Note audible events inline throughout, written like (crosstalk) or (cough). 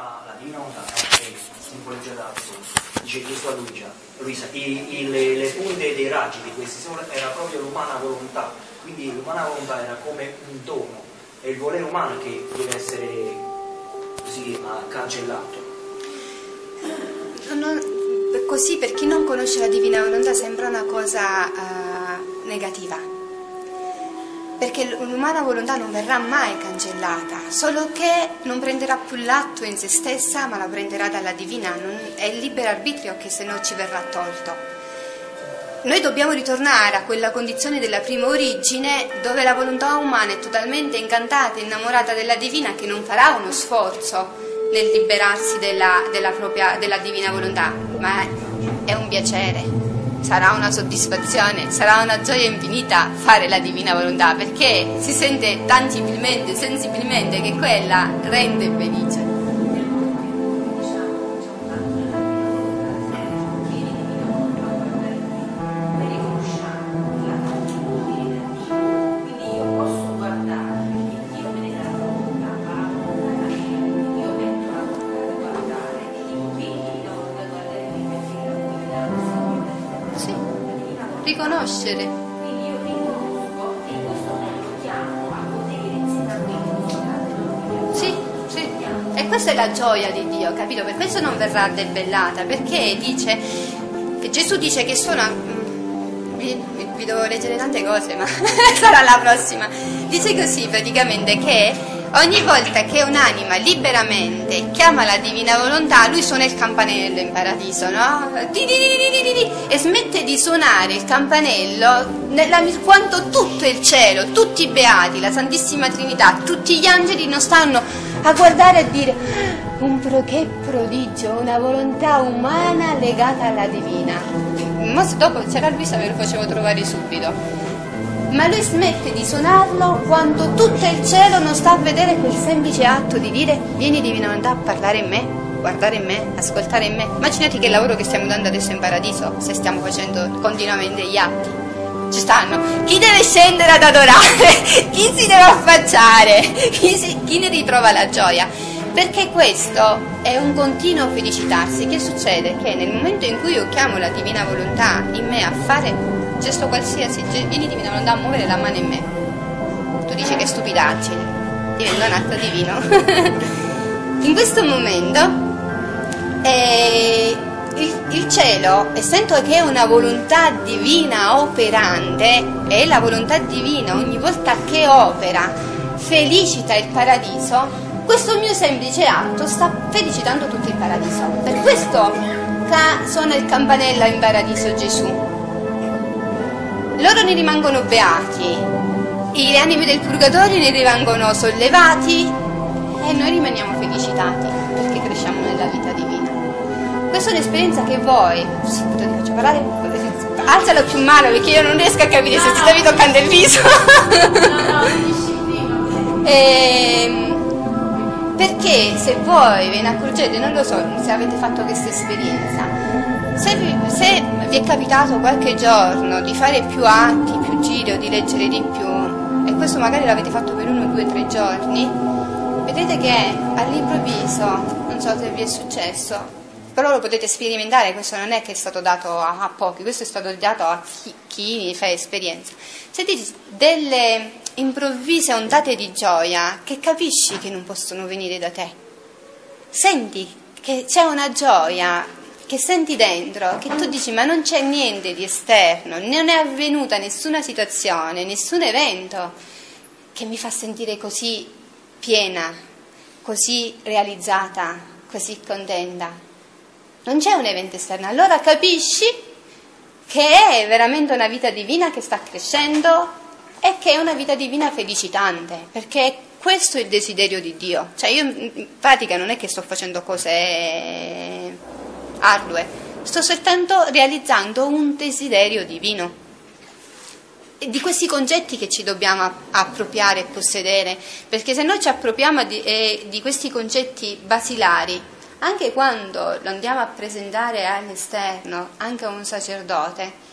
La Divina Volontà è simboleggiata dice Gesù a Luisa, Luisa i, i, le, le, punte dei raggi di questi sole era proprio l'umana volontà, quindi l'umana volontà era come un dono, è il volere umano che deve essere così cancellato. Non, così per chi non conosce la Divina Volontà sembra una cosa uh, negativa perché l'umana volontà non verrà mai cancellata, solo che non prenderà più l'atto in se stessa, ma la prenderà dalla divina, è il libero arbitrio che se no ci verrà tolto. Noi dobbiamo ritornare a quella condizione della prima origine dove la volontà umana è totalmente incantata, innamorata della divina che non farà uno sforzo nel liberarsi della, della, propria, della divina volontà, ma è un piacere sarà una soddisfazione, sarà una gioia infinita fare la divina volontà perché si sente tangibilmente, sensibilmente che quella rende felice. Gioia di Dio, capito? Per questo non verrà debellata, perché dice, Gesù dice che sono... Mm, vi, vi devo leggere tante cose, ma (laughs) sarà la prossima. Dice così praticamente che Ogni volta che un'anima liberamente chiama la divina volontà, lui suona il campanello in paradiso, no? E smette di suonare il campanello nella, quanto tutto il cielo, tutti i beati, la Santissima Trinità, tutti gli angeli non stanno a guardare e a dire un pro, che prodigio, una volontà umana legata alla divina. Ma dopo c'era Luisa ve lo facevo trovare subito ma lui smette di suonarlo quando tutto il cielo non sta a vedere quel semplice atto di dire vieni divina volontà a parlare in me, guardare in me, ascoltare in me. Immaginati che lavoro che stiamo dando adesso in paradiso se stiamo facendo continuamente gli atti. Ci stanno chi deve scendere ad adorare, (laughs) chi si deve affacciare, chi, si, chi ne ritrova la gioia. Perché questo è un continuo felicitarsi. Che succede? Che nel momento in cui io chiamo la divina volontà in me a fare gesto qualsiasi, vieni divino, non da a muovere la mano in me. Tu dici che stupidaggine, diventa un atto divino. (laughs) in questo momento eh, il, il, cielo, essendo che è una volontà divina operante, è la volontà divina ogni volta che opera, felicita il paradiso, questo mio semplice atto sta felicitando tutto il paradiso. Per questo suona il campanello in paradiso Gesù loro ne rimangono beati, le anime del purgatorio ne rimangono sollevati e noi rimaniamo felicitati perché cresciamo nella vita divina. Questa è un'esperienza che voi, sì, ti faccio parlare, alzalo più male perché io non riesco a capire no, se ti stavi toccando il viso. No, no, e, (laughs) ehm, perché se voi ve ne accorgete, non lo so se avete fatto questa esperienza, se vi, se vi, è capitato qualche giorno di fare più atti, più giri o di leggere di più, e questo magari l'avete fatto per uno, due, tre giorni, vedete che all'improvviso, non so se vi è successo, però lo potete sperimentare, questo non è che è stato dato a, a pochi, questo è stato dato a chi, chi fa esperienza. Sentite delle improvvise ondate di gioia che capisci che non possono venire da te. Senti che c'è una gioia che senti dentro, che tu dici ma non c'è niente di esterno, non è avvenuta nessuna situazione, nessun evento che mi fa sentire così piena, così realizzata, così contenta. Non c'è un evento esterno, allora capisci che è veramente una vita divina che sta crescendo e che è una vita divina felicitante, perché questo è il desiderio di Dio. Cioè io in pratica non è che sto facendo cose ardue, sto soltanto realizzando un desiderio divino. E di questi concetti che ci dobbiamo appropriare e possedere, perché se noi ci appropriamo di, eh, di questi concetti basilari, anche quando lo andiamo a presentare all'esterno, anche a un sacerdote,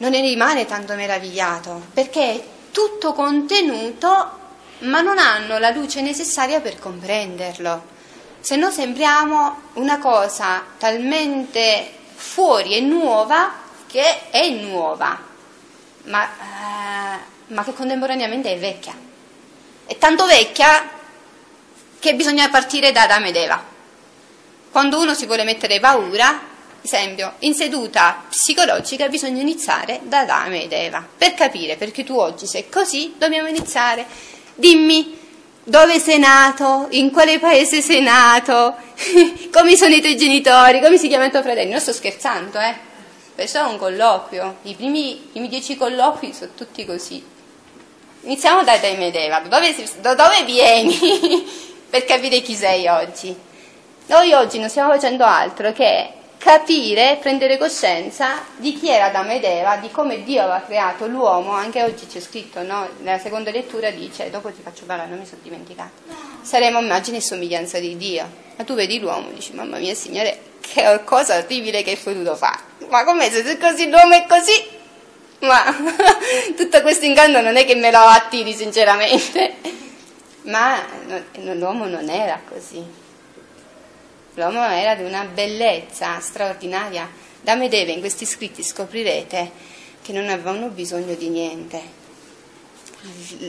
non ne rimane tanto meravigliato, perché è tutto contenuto, ma non hanno la luce necessaria per comprenderlo. se no sembriamo una cosa talmente fuori e nuova che è nuova, ma, eh, ma che contemporaneamente è vecchia. È tanto vecchia che bisogna partire da Adamo ed Eva. Quando uno si vuole mettere paura, esempio, in seduta psicologica bisogna iniziare da Adamo ed Eva. Per capire perché tu oggi sei così, dobbiamo iniziare. Dimmi dove sei nato, in quale paese sei nato, (laughs) come sono i tuoi genitori, come si chiama il tuo fratello. Non sto scherzando, eh. Questo è un colloquio. I primi, primi dieci colloqui sono tutti così. Iniziamo da Adamo ed Eva. Dove, da dove vieni? (laughs) per capire chi sei oggi. Noi oggi non stiamo facendo altro che capire, prendere coscienza di chi era Adamo ed Eva, di come Dio aveva creato l'uomo, anche oggi c'è scritto, no? nella seconda lettura dice, dopo ti faccio parlare, non mi sono dimenticata, saremo immagine e somiglianza di Dio. Ma tu vedi l'uomo e dici, mamma mia Signore, che cosa orribile che hai potuto fare. Ma come se così l'uomo è così? Ma (laughs) tutto questo inganno non è che me lo attiri sinceramente. Ma l'uomo non era così. L'uomo era di una bellezza straordinaria. Da Medeve in questi scritti scoprirete che non avevano bisogno di niente.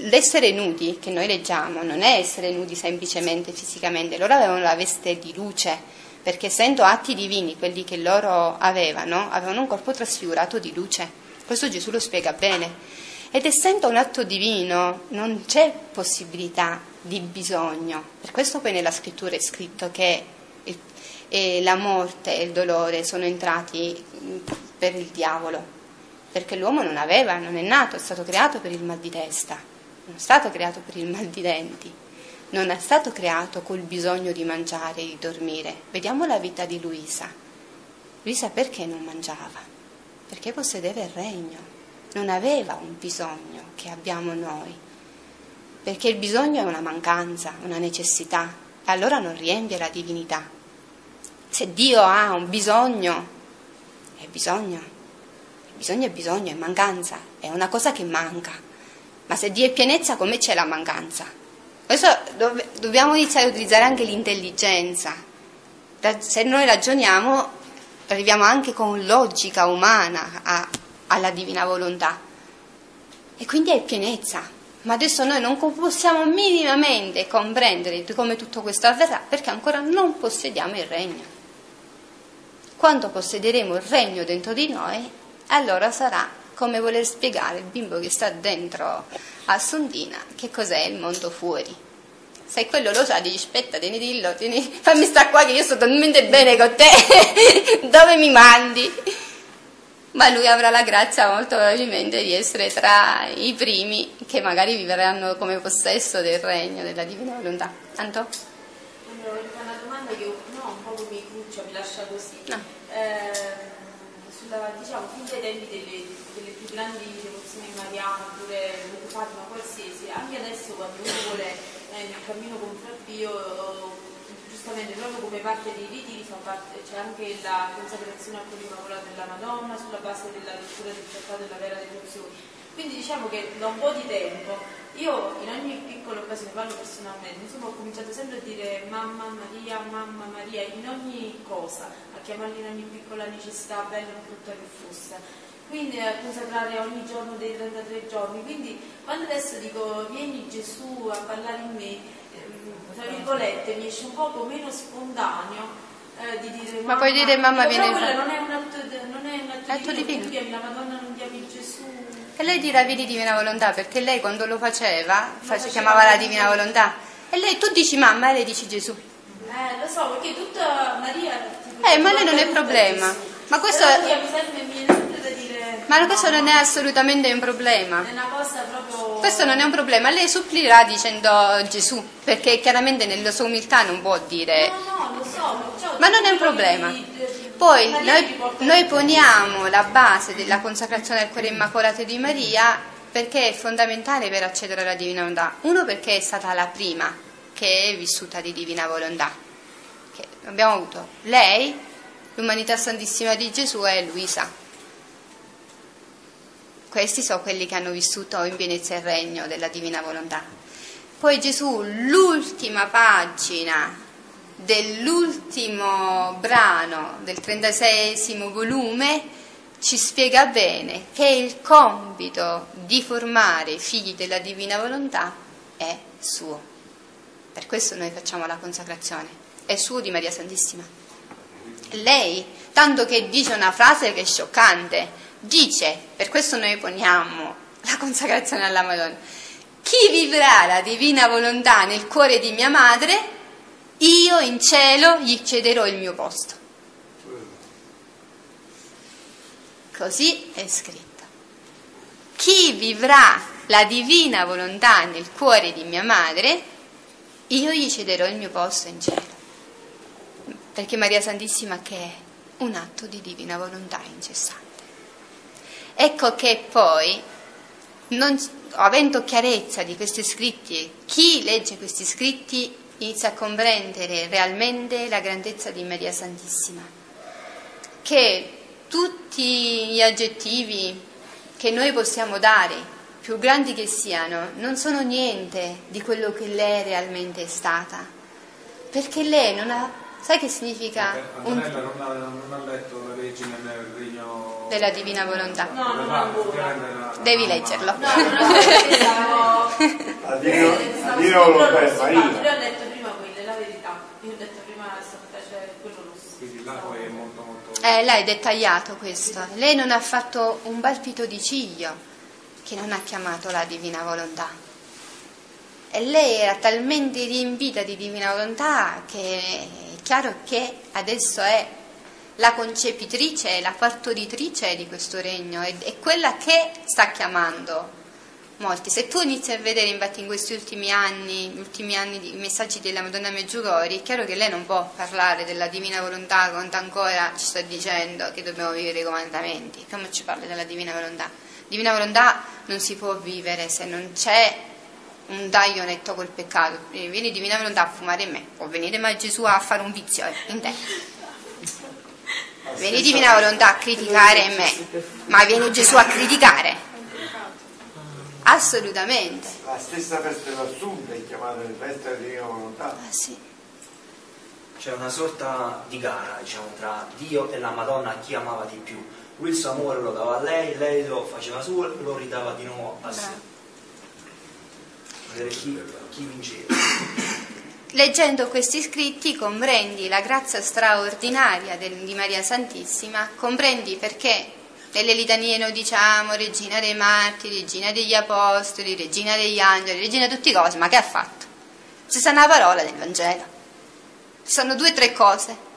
L'essere nudi che noi leggiamo non è essere nudi semplicemente fisicamente, loro avevano la veste di luce, perché essendo atti divini quelli che loro avevano, avevano un corpo trasfigurato di luce. Questo Gesù lo spiega bene. Ed essendo un atto divino non c'è possibilità di bisogno. Per questo poi nella scrittura è scritto che e la morte e il dolore sono entrati per il diavolo, perché l'uomo non aveva, non è nato, è stato creato per il mal di testa, non è stato creato per il mal di denti, non è stato creato col bisogno di mangiare e di dormire. Vediamo la vita di Luisa. Luisa perché non mangiava? Perché possedeva il regno, non aveva un bisogno che abbiamo noi, perché il bisogno è una mancanza, una necessità, e allora non riempie la divinità. Se Dio ha un bisogno, è bisogno. Bisogno è bisogno, è mancanza, è una cosa che manca. Ma se Dio è pienezza, come c'è la mancanza? Questo dobbiamo iniziare a utilizzare anche l'intelligenza. Se noi ragioniamo, arriviamo anche con logica umana a, alla divina volontà. E quindi è pienezza. Ma adesso noi non possiamo minimamente comprendere come tutto questo avverrà perché ancora non possediamo il regno. Quando possederemo il regno dentro di noi, allora sarà come voler spiegare il bimbo che sta dentro a Sondina che cos'è il mondo fuori. Se quello lo sa, dici aspetta, tieni dillo, tieni, fammi sta qua che io sto talmente bene con te, (laughs) dove mi mandi? Ma lui avrà la grazia molto probabilmente di essere tra i primi che magari vivranno come possesso del regno della divina volontà. Anto? Una domanda che no, un po' mi cruccia, mi lascia così. No. Eh, sulla, diciamo, fin dai tempi delle, delle più grandi devozioni mariane, oppure Fatima, qualsiasi, anche adesso quando uno vuole eh, nel cammino con Frappio, giustamente proprio come parte dei riti c'è anche la consacrazione al cuore immacolato della Madonna sulla base della lettura del trattato della vera devozione. Quindi diciamo che da un po' di tempo io in ogni piccola occasione, parlo personalmente, insomma ho cominciato sempre a dire mamma Maria, mamma Maria, in ogni cosa, a chiamarli in ogni piccola necessità, bella o brutta che fosse. Quindi a consacrare ogni giorno dei 33 giorni. Quindi quando adesso dico vieni Gesù a parlare in me, ehm, tra virgolette, mi esce un poco meno spontaneo eh, di dire ma puoi dire mamma viene in non è un atto, non è un atto, atto divino. divino. la Madonna non chiami Gesù e lei dirà vedi divina volontà perché lei quando lo faceva, face, chiamava la divina volontà. E lei tu dici mamma e lei dici Gesù eh lo so perché tutta Maria eh ma lei non è problema. ma questo Però, ma questo non è assolutamente un problema. È una cosa proprio questo non è un problema. Lei supplirà dicendo Gesù perché chiaramente nella sua umiltà non può dire no no lo so cioè, ma non è un problema poi noi, noi poniamo la base della consacrazione del cuore immacolato di Maria perché è fondamentale per accedere alla divina volontà. Uno perché è stata la prima che è vissuta di divina volontà. Che abbiamo avuto lei, l'umanità santissima di Gesù e Luisa. Questi sono quelli che hanno vissuto in pienezza il regno della divina volontà. Poi Gesù, l'ultima pagina dell'ultimo brano del 36 volume ci spiega bene che il compito di formare i figli della divina volontà è suo. Per questo noi facciamo la consacrazione, è suo di Maria Santissima. Lei, tanto che dice una frase che è scioccante, dice, per questo noi poniamo la consacrazione alla Madonna, chi vivrà la divina volontà nel cuore di mia madre, io in cielo gli cederò il mio posto. Così è scritto. Chi vivrà la divina volontà nel cuore di mia madre, io gli cederò il mio posto in cielo. Perché Maria Santissima che è un atto di divina volontà incessante. Ecco che poi, non, avendo chiarezza di questi scritti, chi legge questi scritti inizia a comprendere realmente la grandezza di Maria Santissima, che tutti gli aggettivi che noi possiamo dare, più grandi che siano, non sono niente di quello che lei realmente è stata, perché lei non ha... Sai che significa? Antonella un... non, ha, non, ha, letto la Vergine nel regno della Divina Volontà. No, non ancora. Devi leggerlo. No, no, perché stavo... A Dio, a Dio lo per Maria. Io ho detto prima quelle, la verità. Io ho detto prima cioè, quello rosso. Quindi là poi è molto molto... Eh, lei è dettagliato questo. Lei non ha fatto un palpito di ciglio che non ha chiamato la Divina Volontà. E lei era talmente riempita di Divina Volontà che è chiaro che adesso è la concepitrice, la partoritrice di questo regno, è, è quella che sta chiamando molti. Se tu inizi a vedere infatti in questi ultimi anni, ultimi anni di messaggi della Madonna Meggiugori, è chiaro che lei non può parlare della divina volontà quando ancora ci sta dicendo che dobbiamo vivere i comandamenti. Come ci parla della divina volontà? Divina volontà non si può vivere se non c'è un taglio netto col peccato. Vieni divina volontà a fumare in me, può venire mai Gesù a fare un vizio eh, in te. (laughs) Vieni divina volontà a criticare in me, ma viene Gesù a criticare. Assolutamente. La stessa festa dell'assunta è chiamata festa della divina volontà. Ah, sì. C'è una sorta di gara diciamo, tra Dio e la Madonna chi amava di più. Lui il suo amore lo dava a lei, lei lo faceva suo e lo ridava di nuovo a sé. Vedere chi, chi vinceva. Leggendo questi scritti comprendi la grazia straordinaria di Maria Santissima, comprendi perché nelle litanie noi diciamo regina dei martiri, regina degli apostoli, regina degli angeli, regina di tutte le cose, ma che ha fatto? Ci sta una parola nel Vangelo, ci sono due o tre cose.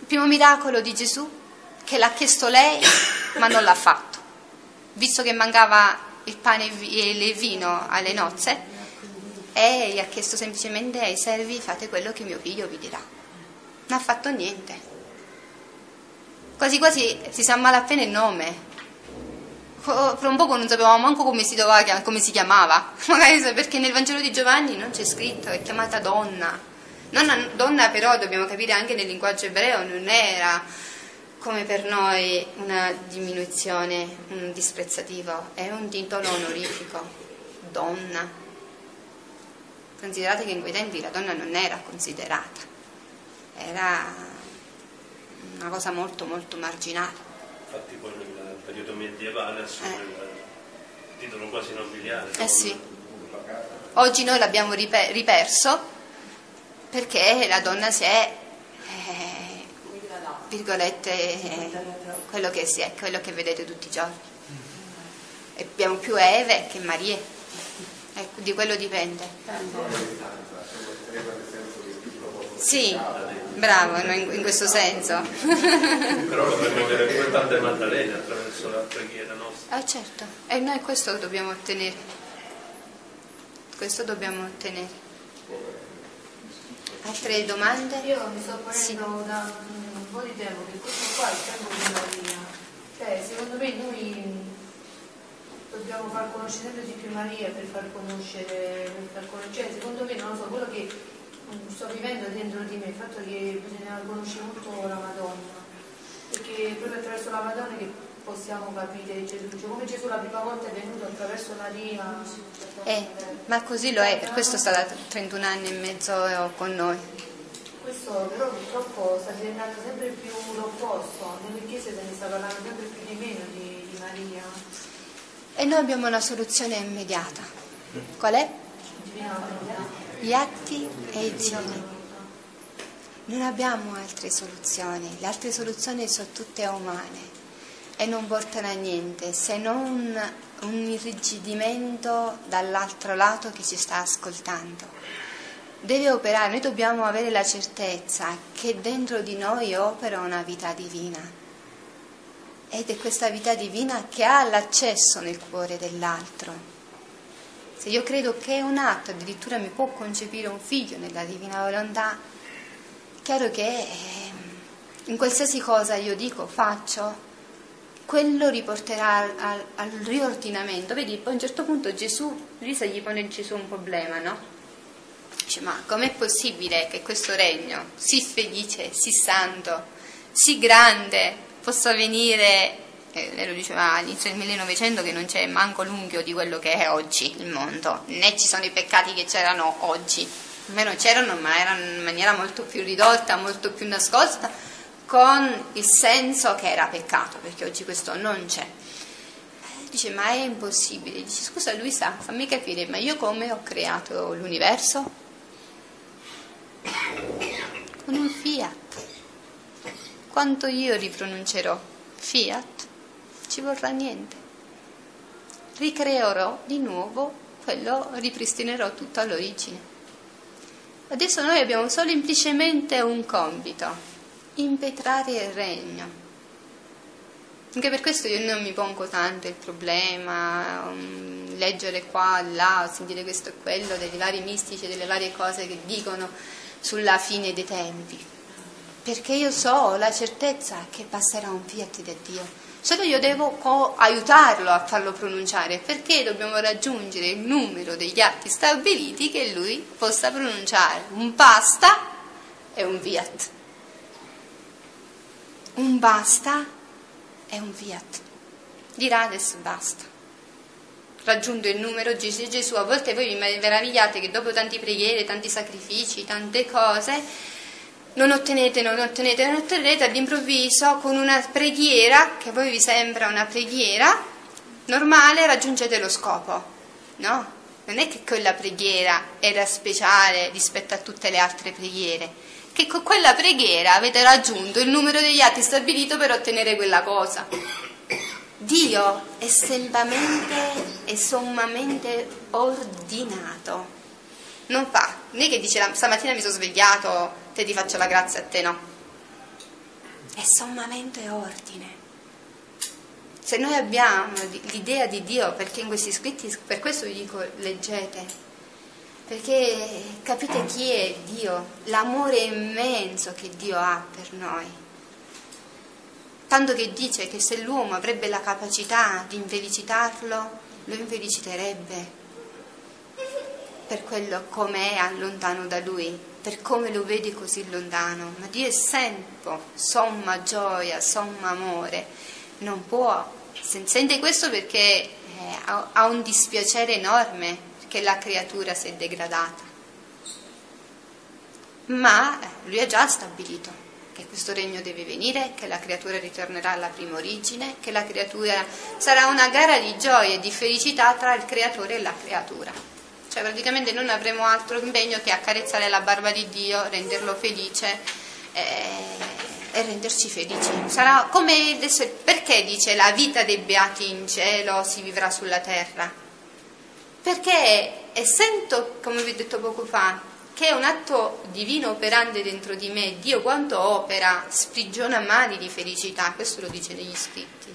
Il primo miracolo di Gesù, che l'ha chiesto lei, ma non l'ha fatto, visto che mancava il pane e e il vino alle nozze, e gli ha chiesto semplicemente ai servi fate quello che mio figlio vi dirà. Non ha fatto niente. Quasi quasi si sa malapena il nome. Per un poco non sapevamo manco come si, doveva come si chiamava, (laughs) magari perché nel Vangelo di Giovanni non c'è scritto, è chiamata donna. Non- donna però dobbiamo capire anche nel linguaggio ebreo non era come per noi una diminuzione, un disprezzativo, è un titolo onorifico, donna. Considerate che in quei tempi la donna non era considerata, era una cosa molto molto marginale. Infatti poi nel periodo medievale assume il titolo quasi nobiliare. Eh sì. Oggi noi l'abbiamo ripe- riperso perché la donna si è, eh, virgolette, eh, quello che si è, quello che vedete tutti i giorni. E abbiamo più Eve che Marie. Ecco, di quello dipende. Sì, bravo, in, in questo senso. (laughs) Però lo dobbiamo avere come tante Maddalene attraverso la preghiera nostra. Ah certo, e noi questo dobbiamo ottenere. Questo dobbiamo ottenere. Altre domande? Io mi sto Sì. ponendo da un po' di tempo che questo qua è il tempo di Maria. Cioè, secondo me noi dobbiamo far conoscere sempre di più Maria per far conoscere, per far conoscere. Cioè, secondo me, non lo so, quello che sto vivendo dentro di me, il fatto che bisogna conoscere molto la Madonna. Perché è proprio attraverso la Madonna che possiamo capire Gesù. Cioè, come Gesù la prima volta è venuto attraverso Maria. Eh, ma così lo è, per questo sta da 31 anni e mezzo con noi. Questo però purtroppo sta diventando sempre più l'opposto, nelle chiese se ne sta parlando sempre più di meno di, di Maria. E noi abbiamo una soluzione immediata. Qual è? Divina volontà. Gli atti e i volontà. Non abbiamo altre soluzioni, le altre soluzioni sono tutte umane e non portano a niente se non un irrigidimento dall'altro lato che ci sta ascoltando. Deve operare, noi dobbiamo avere la certezza che dentro di noi opera una vita divina ed è questa vita divina che ha l'accesso nel cuore dell'altro. Se io credo che un atto, addirittura mi può concepire un figlio nella divina volontà, chiaro che ehm, in qualsiasi cosa io dico, faccio, quello riporterà al, al- al riordinamento. Vedi, poi a un certo punto Gesù, Lisa gli pone Gesù un problema, no? Dice, ma com'è possibile che questo regno, sì felice, sì santo, sì grande, possa venire, eh, lei lo diceva all'inizio del 1900, che non c'è manco l'unghio di quello che è oggi il mondo, né ci sono i peccati che c'erano oggi, almeno c'erano, ma erano in maniera molto più ridotta, molto più nascosta, con il senso che era peccato, perché oggi questo non c'è. Eh, Dice, ma è impossibile. Dice, scusa Luisa, fammi capire, ma io come ho creato l'universo? Con un fiat. Quanto io ripronuncerò fiat, ci vorrà niente. Ricreerò di nuovo quello, ripristinerò tutto all'origine. Adesso noi abbiamo semplicemente un compito, impetrare il regno. Anche per questo io non mi pongo tanto il problema, um, leggere qua, là, sentire questo e quello, dei vari mistici, delle varie cose che dicono sulla fine dei tempi. Perché io so, ho la certezza che passerà un fiat da Dio. Solo io devo aiutarlo a farlo pronunciare, perché dobbiamo raggiungere il numero degli atti stabiliti che lui possa pronunciare un basta e un fiat. Un basta e un fiat. Dirà adesso basta. Raggiunto il numero dice Gesù, a volte voi vi meravigliate che dopo tanti preghiere, tanti sacrifici, tante cose, non ottenete, non ottenete, non ottenete, all'improvviso con una preghiera, che a voi vi sembra una preghiera normale, raggiungete lo scopo. No? Non è che quella preghiera era speciale rispetto a tutte le altre preghiere, che con quella preghiera avete raggiunto il numero degli atti stabilito per ottenere quella cosa. Dio è selvamente e sommamente ordinato. Non fa, non è che dice "La- stamattina mi sono svegliato, te ti faccio la grazia a te, no. È sommamente ordine. Se noi abbiamo l'idea di Dio, perché in questi scritti, per questo vi dico leggete, perché capite chi è Dio, l'amore immenso che Dio ha per noi. Tanto che dice che se l'uomo avrebbe la capacità di infelicitarlo, lo infeliciterebbe per quello come è lontano da lui, per come lo vedi così lontano. Ma Dio è sempre somma gioia, somma amore. Non può, se- sente questo perché eh, ha un dispiacere enorme perché la creatura si è degradata. Ma lui ha già stabilito che questo regno deve venire, che la creatura ritornerà alla prima origine, che la creatura sarà una gara di gioia e di felicità tra il creatore e la creatura. Cioè praticamente non avremo altro impegno che accarezzare la barba di Dio, renderlo felice eh, e renderci felici. Sarà come adesso, perché dice la vita dei beati in cielo si vivrà sulla terra? Perché essendo, come vi ho detto poco fa, che è un atto divino operante dentro di me, Dio quanto opera sprigiona mari di felicità, questo lo dice negli scritti,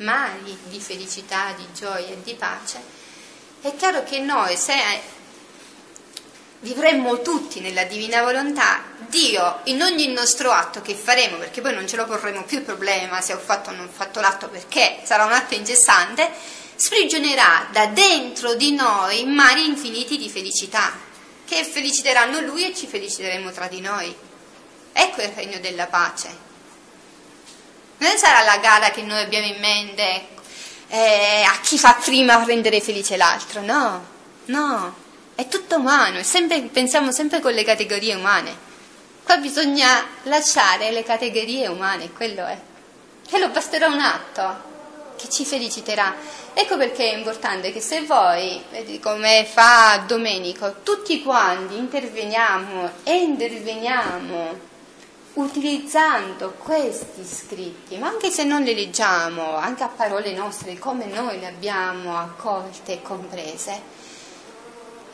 mari di felicità, di gioia e di pace, è chiaro che noi se vivremmo tutti nella divina volontà, Dio in ogni nostro atto che faremo, perché poi non ce lo porremo più il problema se ho fatto o non fatto l'atto perché sarà un atto incessante, sprigionerà da dentro di noi mari infiniti di felicità, che feliciteranno Lui e ci feliciteremo tra di noi. Ecco il regno della pace. Non sarà la gara che noi abbiamo in mente eh, a chi fa prima rendere felice l'altro, no, no, è tutto umano, sempre- pensiamo sempre con le categorie umane. Qua bisogna lasciare le categorie umane, quello è. E lo basterà un atto che ci feliciterà. Ecco perché è importante che se voi, come fa Domenico, tutti quanti interveniamo e interveniamo utilizzando questi scritti, ma anche se non li leggiamo, anche a parole nostre, come noi le abbiamo accolte e comprese,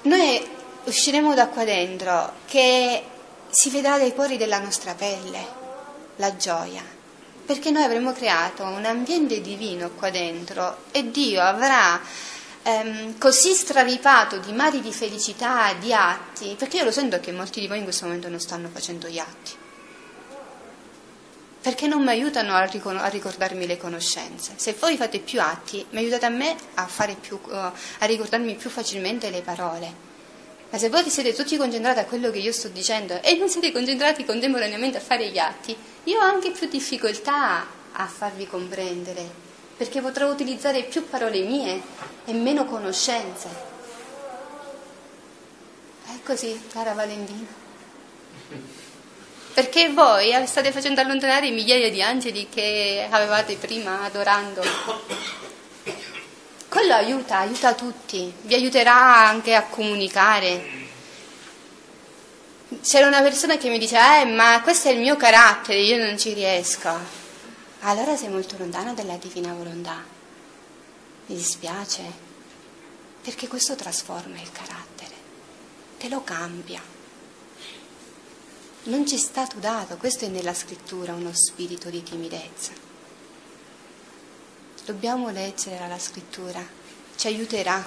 noi usciremo da qua dentro che si vedrà dai pori della nostra pelle la gioia, perché noi avremo creato un ambiente divino qua dentro e Dio avrà ehm, così stravipato di mari di felicità, di atti, perché io lo sento che molti di voi in questo momento non stanno facendo gli atti perché non mi aiutano a, ricordarmi le conoscenze. Se voi fate più atti, mi aiutate a me a, più, uh, a ricordarmi più facilmente le parole. Ma se voi siete tutti concentrati a quello che io sto dicendo e non siete concentrati contemporaneamente a fare gli atti, io ho anche più difficoltà a farvi comprendere, perché potrò utilizzare più parole mie e meno conoscenze. È così, cara Valentina perché voi state facendo allontanare migliaia di angeli che avevate prima adorando. Quello aiuta, aiuta tutti, vi aiuterà anche a comunicare. C'era una persona che mi dice, eh, ma questo è il mio carattere, io non ci riesco. Allora sei molto lontana dalla divina volontà. Mi dispiace, perché questo trasforma il carattere, te lo cambia. Non ci è stato dato, questo è nella scrittura, uno spirito di timidezza. Dobbiamo leggere la scrittura, ci aiuterà.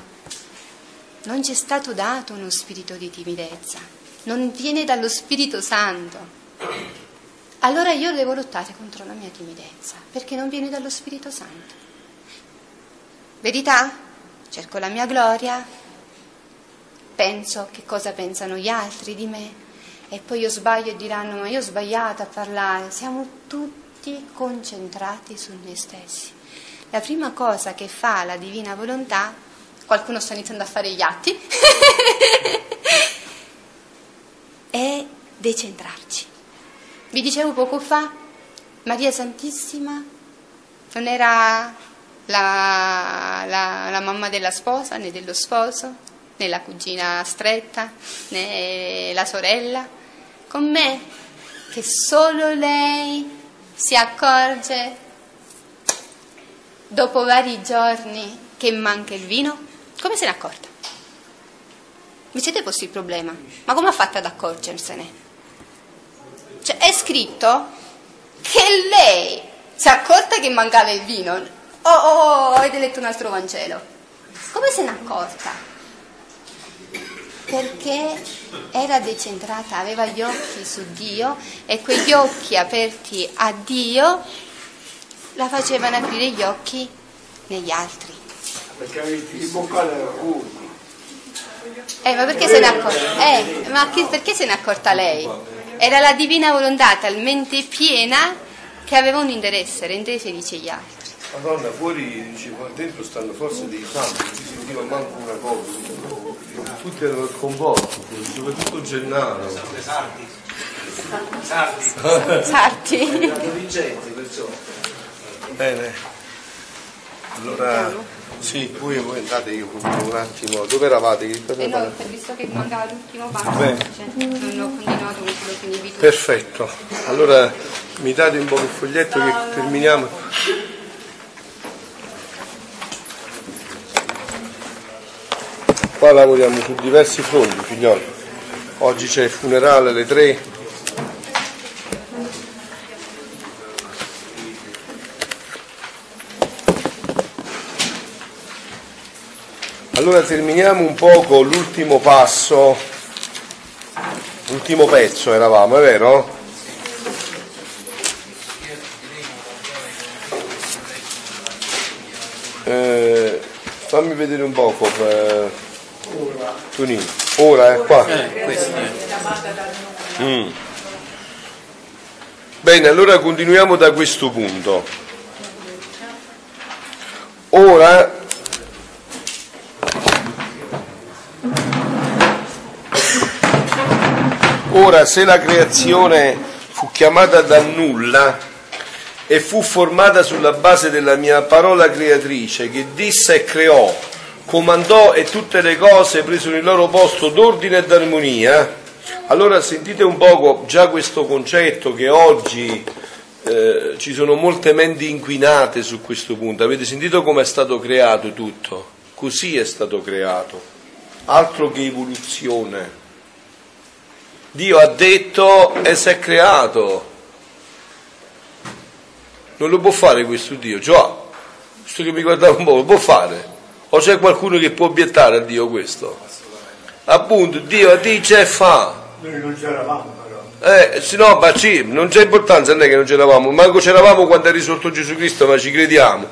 Non ci è stato dato uno spirito di timidezza, non viene dallo Spirito Santo. Allora io devo lottare contro la mia timidezza, perché non viene dallo Spirito Santo. Verità? Cerco la mia gloria, penso che cosa pensano gli altri di me, e poi io sbaglio e diranno ma io ho sbagliato a parlare, siamo tutti concentrati su noi stessi. La prima cosa che fa la divina volontà, qualcuno sta iniziando a fare gli atti, (laughs) è decentrarci. Vi dicevo poco fa, Maria Santissima non era la, la, la mamma della sposa né dello sposo, né la cugina stretta, né la sorella, con me che solo lei si accorge dopo vari giorni che manca il vino? Come se ne è accorta? Vi siete posti il problema? Ma come ha fatto ad accorgersene? Cioè, è scritto che lei si è accorta che mancava il vino. Oh, oh, oh, avete letto un altro Vangelo. Come se ne è accorta? Perché era decentrata, aveva gli occhi su Dio e quegli occhi aperti a Dio la facevano aprire gli occhi negli altri. Perché avevi il boccale era Eh, ma perché se ne è accorta? Eh, ma perché se ne è accorta lei? Era la divina volontà talmente piena che aveva un interesse, rendere felici gli altri. Madonna, fuori dentro stanno forse dei santi, si sentiva manco una cosa tutti erano coinvolti, soprattutto Gennaro. Sarti. Sarti. Sarti. Erano vincenti perciò. Bene. Allora, sì, voi, voi andate io un attimo. Dove eravate? Eh no, visto che mancava l'ultimo passo, cioè, non ho continuato con quello che mi invito. Perfetto. Allora mi date un po' il foglietto che terminiamo. Qua lavoriamo su diversi fronti, figlioli. Oggi c'è il funerale alle tre. Allora terminiamo un po' con l'ultimo passo, l'ultimo pezzo eravamo, è vero? Eh, fammi vedere un poco. Eh, Tonino. Ora è qua. Mm. Bene, allora continuiamo da questo punto. Ora ora Ora, se la creazione fu chiamata dal nulla e fu formata sulla base della mia parola creatrice, che disse e creò, comandò e tutte le cose presero il loro posto d'ordine e d'armonia, allora sentite un poco già questo concetto che oggi eh, ci sono molte menti inquinate su questo punto. Avete sentito come è stato creato tutto? Così è stato creato, altro che evoluzione. Dio ha detto e si è creato. Non lo può fare questo Dio, Già, questo che mi guardava un po', lo può fare? O c'è qualcuno che può obiettare a Dio questo? Appunto, Dio dice e fa. Noi non c'eravamo però. Eh, sì, no, ma sì, non c'è importanza, non è che non c'eravamo, manco c'eravamo quando è risorto Gesù Cristo, ma ci crediamo.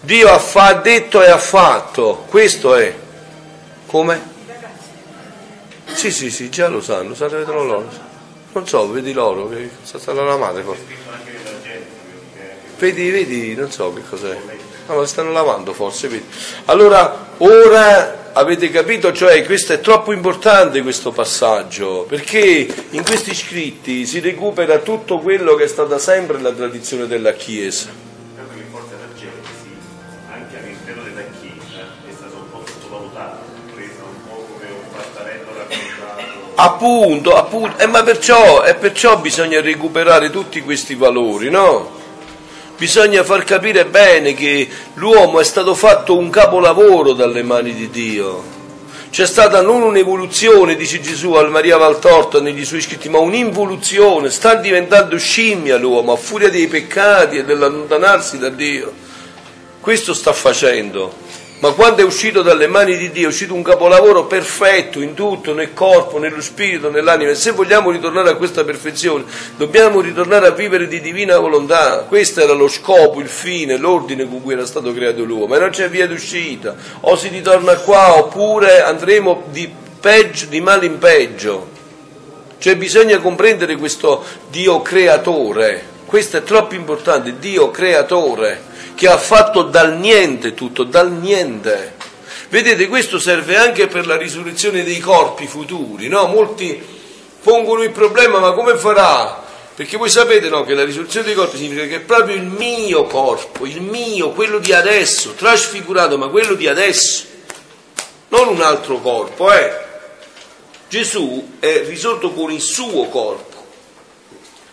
Dio ha, fa, detto e ha fatto, questo è. Come? Sì, sì, sì, già lo sanno, sapevano loro. Non so, vedi loro, che stanno la madre. Vedi, vedi, non so che cos'è. No, ma stanno lavando forse, vedi. Allora, ora avete capito, cioè questo è troppo importante questo passaggio, perché in questi scritti si recupera tutto quello che è stata sempre la tradizione della Chiesa. Appunto, appunto, eh, ma perciò, e perciò bisogna recuperare tutti questi valori, no? Bisogna far capire bene che l'uomo è stato fatto un capolavoro dalle mani di Dio. C'è stata non un'evoluzione, dice Gesù al Maria Valtorta negli suoi scritti, ma un'involuzione. Sta diventando scimmia l'uomo a furia dei peccati e dell'allontanarsi da Dio. Questo sta facendo. Ma quando è uscito dalle mani di Dio, è uscito un capolavoro perfetto in tutto, nel corpo, nello spirito, nell'anima. E se vogliamo ritornare a questa perfezione, dobbiamo ritornare a vivere di divina volontà. Questo era lo scopo, il fine, l'ordine con cui era stato creato l'uomo. E non c'è via d'uscita. O si ritorna qua, oppure andremo di, peggio, di male in peggio. Cioè bisogna comprendere questo Dio creatore. Questo è troppo importante, Dio creatore che ha fatto dal niente tutto, dal niente. Vedete, questo serve anche per la risurrezione dei corpi futuri, no? Molti pongono il problema, ma come farà? Perché voi sapete no, che la risurrezione dei corpi significa che proprio il mio corpo, il mio, quello di adesso, trasfigurato, ma quello di adesso, non un altro corpo, eh. Gesù è risorto con il suo corpo,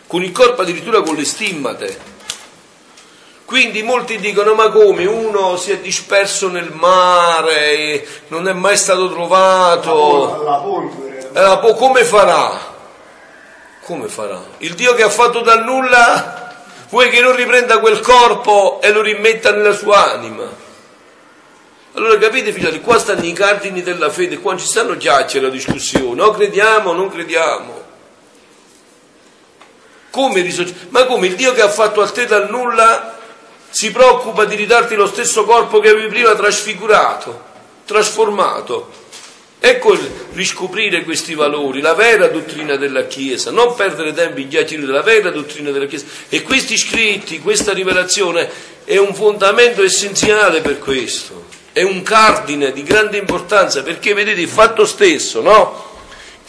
con il corpo addirittura con le stimmate. Quindi molti dicono: Ma come uno si è disperso nel mare, non è mai stato trovato? La polvere. Eh, po- come farà? Come farà? Il Dio che ha fatto dal nulla, vuoi che non riprenda quel corpo e lo rimetta nella sua anima? Allora capite figlioli, qua stanno i cardini della fede, qua non ci stanno chiacchiere la discussione, o crediamo o non crediamo. Come risorge? Ma come il Dio che ha fatto a te dal nulla si preoccupa di ridarti lo stesso corpo che avevi prima trasfigurato, trasformato. Ecco il riscoprire questi valori, la vera dottrina della Chiesa, non perdere tempo in chiacchiere della vera dottrina della Chiesa. E questi scritti, questa rivelazione è un fondamento essenziale per questo, è un cardine di grande importanza, perché vedete il fatto stesso, no?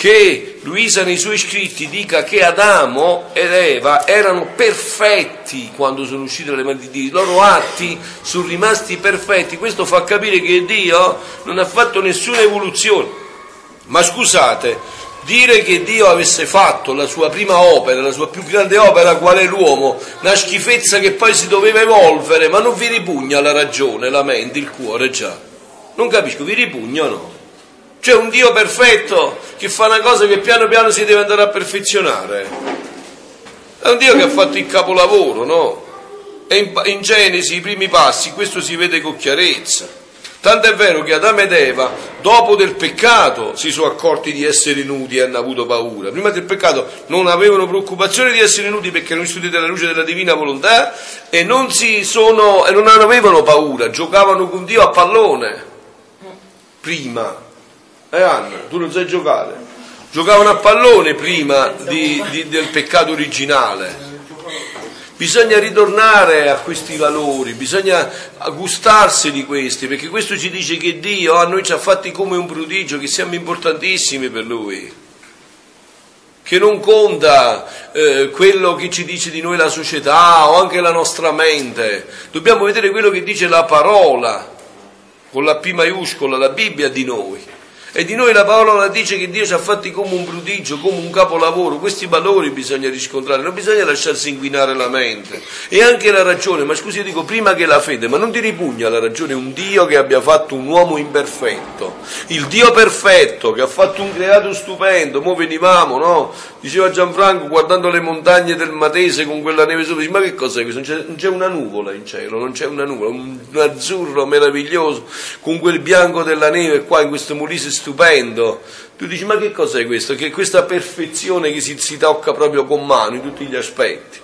Che Luisa nei suoi scritti dica che Adamo ed Eva erano perfetti quando sono usciti dalle mani di Dio, i loro atti sono rimasti perfetti, questo fa capire che Dio non ha fatto nessuna evoluzione. Ma scusate, dire che Dio avesse fatto la sua prima opera, la sua più grande opera, qual è l'uomo, una schifezza che poi si doveva evolvere, ma non vi ripugna la ragione, la mente, il cuore già? Non capisco, vi ripugna o no? C'è un Dio perfetto che fa una cosa che piano piano si deve andare a perfezionare. È un Dio che ha fatto il capolavoro, no? E in, in Genesi, i primi passi, questo si vede con chiarezza. Tanto è vero che Adamo ed Eva, dopo del peccato, si sono accorti di essere nudi e hanno avuto paura. Prima del peccato non avevano preoccupazione di essere nudi perché erano istruiti dalla luce della divina volontà e non, sono, non avevano paura, giocavano con Dio a pallone. Prima, eh Anna, tu non sai giocare. Giocavano a pallone prima di, di, del peccato originale. Bisogna ritornare a questi valori, bisogna gustarsi di questi, perché questo ci dice che Dio a noi ci ha fatti come un prodigio, che siamo importantissimi per Lui. che non conta eh, quello che ci dice di noi la società o anche la nostra mente, dobbiamo vedere quello che dice la parola, con la P maiuscola, la Bibbia di noi. E di noi la parola dice che Dio ci ha fatti come un prodigio, come un capolavoro. Questi valori bisogna riscontrare, non bisogna lasciarsi inquinare la mente. E anche la ragione, ma scusi, io dico prima che la fede, ma non ti ripugna la ragione un Dio che abbia fatto un uomo imperfetto. Il Dio perfetto che ha fatto un creato stupendo. Mo venivamo, no? Diceva Gianfranco guardando le montagne del Matese con quella neve sopra, dice, ma che cos'è questo? Non c'è, non c'è una nuvola in cielo, non c'è una nuvola, un, un azzurro meraviglioso con quel bianco della neve qua in questo Molise stupendo. Tu dici, ma che cos'è questo? Che questa perfezione che si, si tocca proprio con mano in tutti gli aspetti.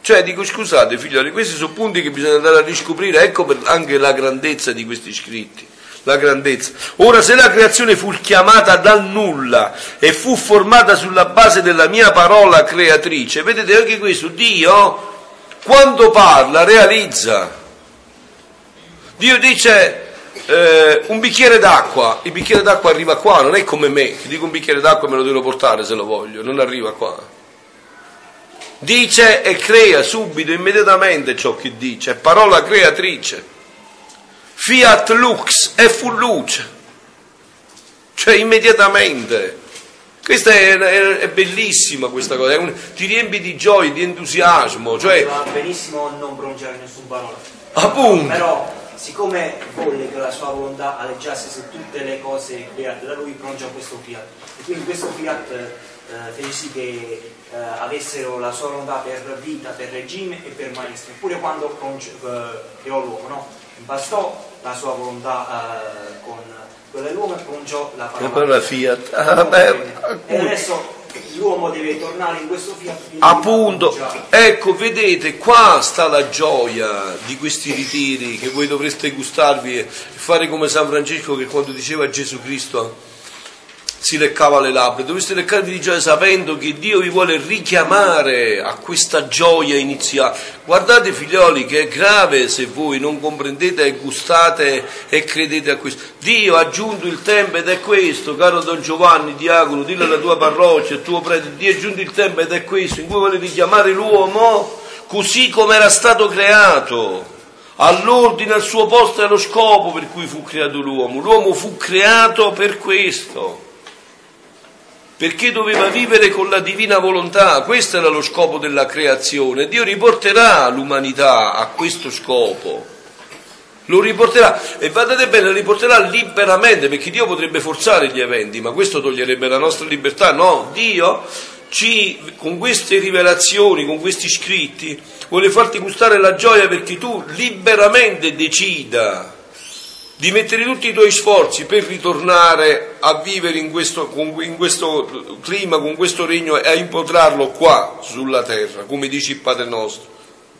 Cioè, dico, scusate figlioli, questi sono punti che bisogna andare a riscoprire, ecco anche la grandezza di questi scritti. La grandezza. Ora, se la creazione fu chiamata dal nulla e fu formata sulla base della mia parola creatrice, vedete anche questo, Dio, quando parla, realizza. Dio dice, eh, un bicchiere d'acqua, il bicchiere d'acqua arriva qua, non è come me, ti dico un bicchiere d'acqua e me lo devo portare se lo voglio, non arriva qua. Dice e crea subito, immediatamente ciò che dice, è parola creatrice. Fiat lux e fu luce, cioè immediatamente. Questa è, è, è bellissima questa cosa, un, ti riempi di gioia, di entusiasmo, cioè... Va benissimo non pronunciare nessuna parola. Appunto. Però, siccome volle che la sua volontà aleggiasse su tutte le cose create da lui, pronuncia questo fiat. E quindi questo fiat eh, fece sì che eh, avessero la sua volontà per vita, per regime e per maestro. Eppure quando eh, creò l'uomo, no? Bastò la sua volontà eh, con quella dell'uomo e pronunciò la La parola. parola fiat. Ah, beh, E adesso l'uomo deve tornare in questo fiat. Appunto, ecco, vedete, qua sta la gioia di questi ritiri che voi dovreste gustarvi e fare come San Francesco che quando diceva Gesù Cristo si leccava le labbra, dovreste leccarvi di gioia sapendo che Dio vi vuole richiamare a questa gioia iniziale. Guardate figlioli che è grave se voi non comprendete e gustate e credete a questo. Dio ha aggiunto il tempo ed è questo, caro Don Giovanni, diacono, dillo alla tua parrocchia, al tuo prete, Dio ha aggiunto il tempo ed è questo, in cui vuole richiamare l'uomo così come era stato creato all'ordine, al suo posto e allo scopo per cui fu creato l'uomo. L'uomo fu creato per questo perché doveva vivere con la divina volontà, questo era lo scopo della creazione. Dio riporterà l'umanità a questo scopo, lo riporterà e guardate bene, lo riporterà liberamente, perché Dio potrebbe forzare gli eventi, ma questo toglierebbe la nostra libertà. No, Dio ci, con queste rivelazioni, con questi scritti, vuole farti gustare la gioia perché tu liberamente decida di mettere tutti i tuoi sforzi per ritornare a vivere in questo, in questo clima, con questo regno e a impotrarlo qua sulla terra, come dice il Padre nostro,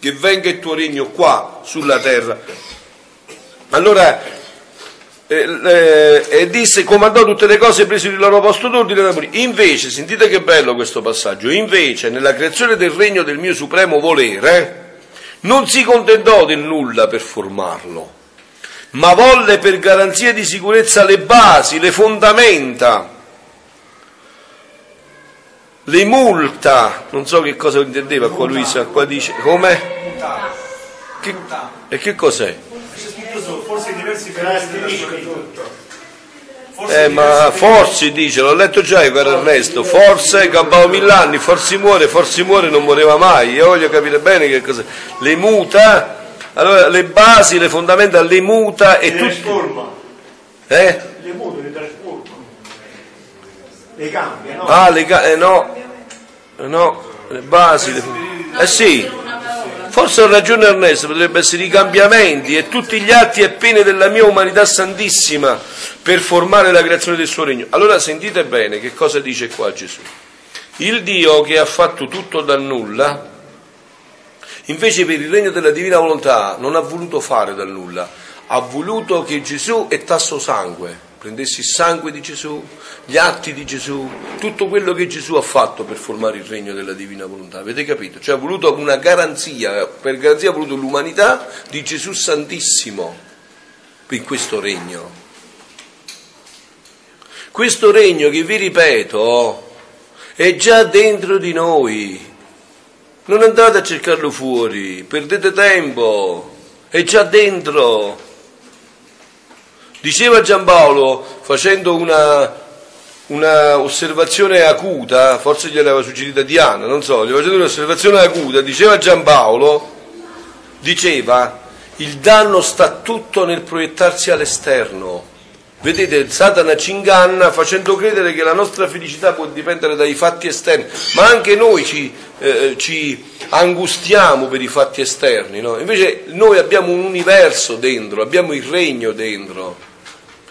che venga il tuo regno qua sulla terra. Allora, eh, eh, e disse, comandò tutte le cose prese il loro posto d'ordine da morire. Invece, sentite che bello questo passaggio, invece nella creazione del regno del mio supremo volere, non si contentò del nulla per formarlo ma volle per garanzia di sicurezza le basi, le fondamenta, le multa, non so che cosa intendeva qua Luisa, qua dice, come? Che, e che cos'è? Forse diversi. Eh, ma forse dice, l'ho letto già caro Ernesto, forse campavo mille anni, forse muore, forse muore, non moreva mai, io voglio capire bene che cos'è. Le muta, allora le basi, le fondamenta, le muta e Le tutti... trasforma, Eh? le muto, le trasforma, le cambia, no? Ah, le ga- eh, no, no, le basi, le... eh sì, forse ha ragione Ernesto, potrebbe essere i cambiamenti e tutti gli atti e pene della mia umanità santissima per formare la creazione del suo regno. Allora sentite bene che cosa dice qua Gesù. Il Dio che ha fatto tutto dal nulla, invece per il regno della divina volontà non ha voluto fare dal nulla, ha voluto che Gesù e tasso sangue, prendessi il sangue di Gesù, gli atti di Gesù, tutto quello che Gesù ha fatto per formare il regno della divina volontà, avete capito? Cioè ha voluto una garanzia, per garanzia ha voluto l'umanità di Gesù Santissimo in questo regno. Questo regno che vi ripeto è già dentro di noi. Non andate a cercarlo fuori, perdete tempo, è già dentro. Diceva Giampaolo, facendo una, una osservazione acuta, forse gliel'aveva suggerita Diana, non so, gli facendo un'osservazione acuta, diceva Giampaolo, diceva, il danno sta tutto nel proiettarsi all'esterno. Vedete, Satana ci inganna facendo credere che la nostra felicità può dipendere dai fatti esterni, ma anche noi ci, eh, ci angustiamo per i fatti esterni, no? invece noi abbiamo un universo dentro, abbiamo il regno dentro,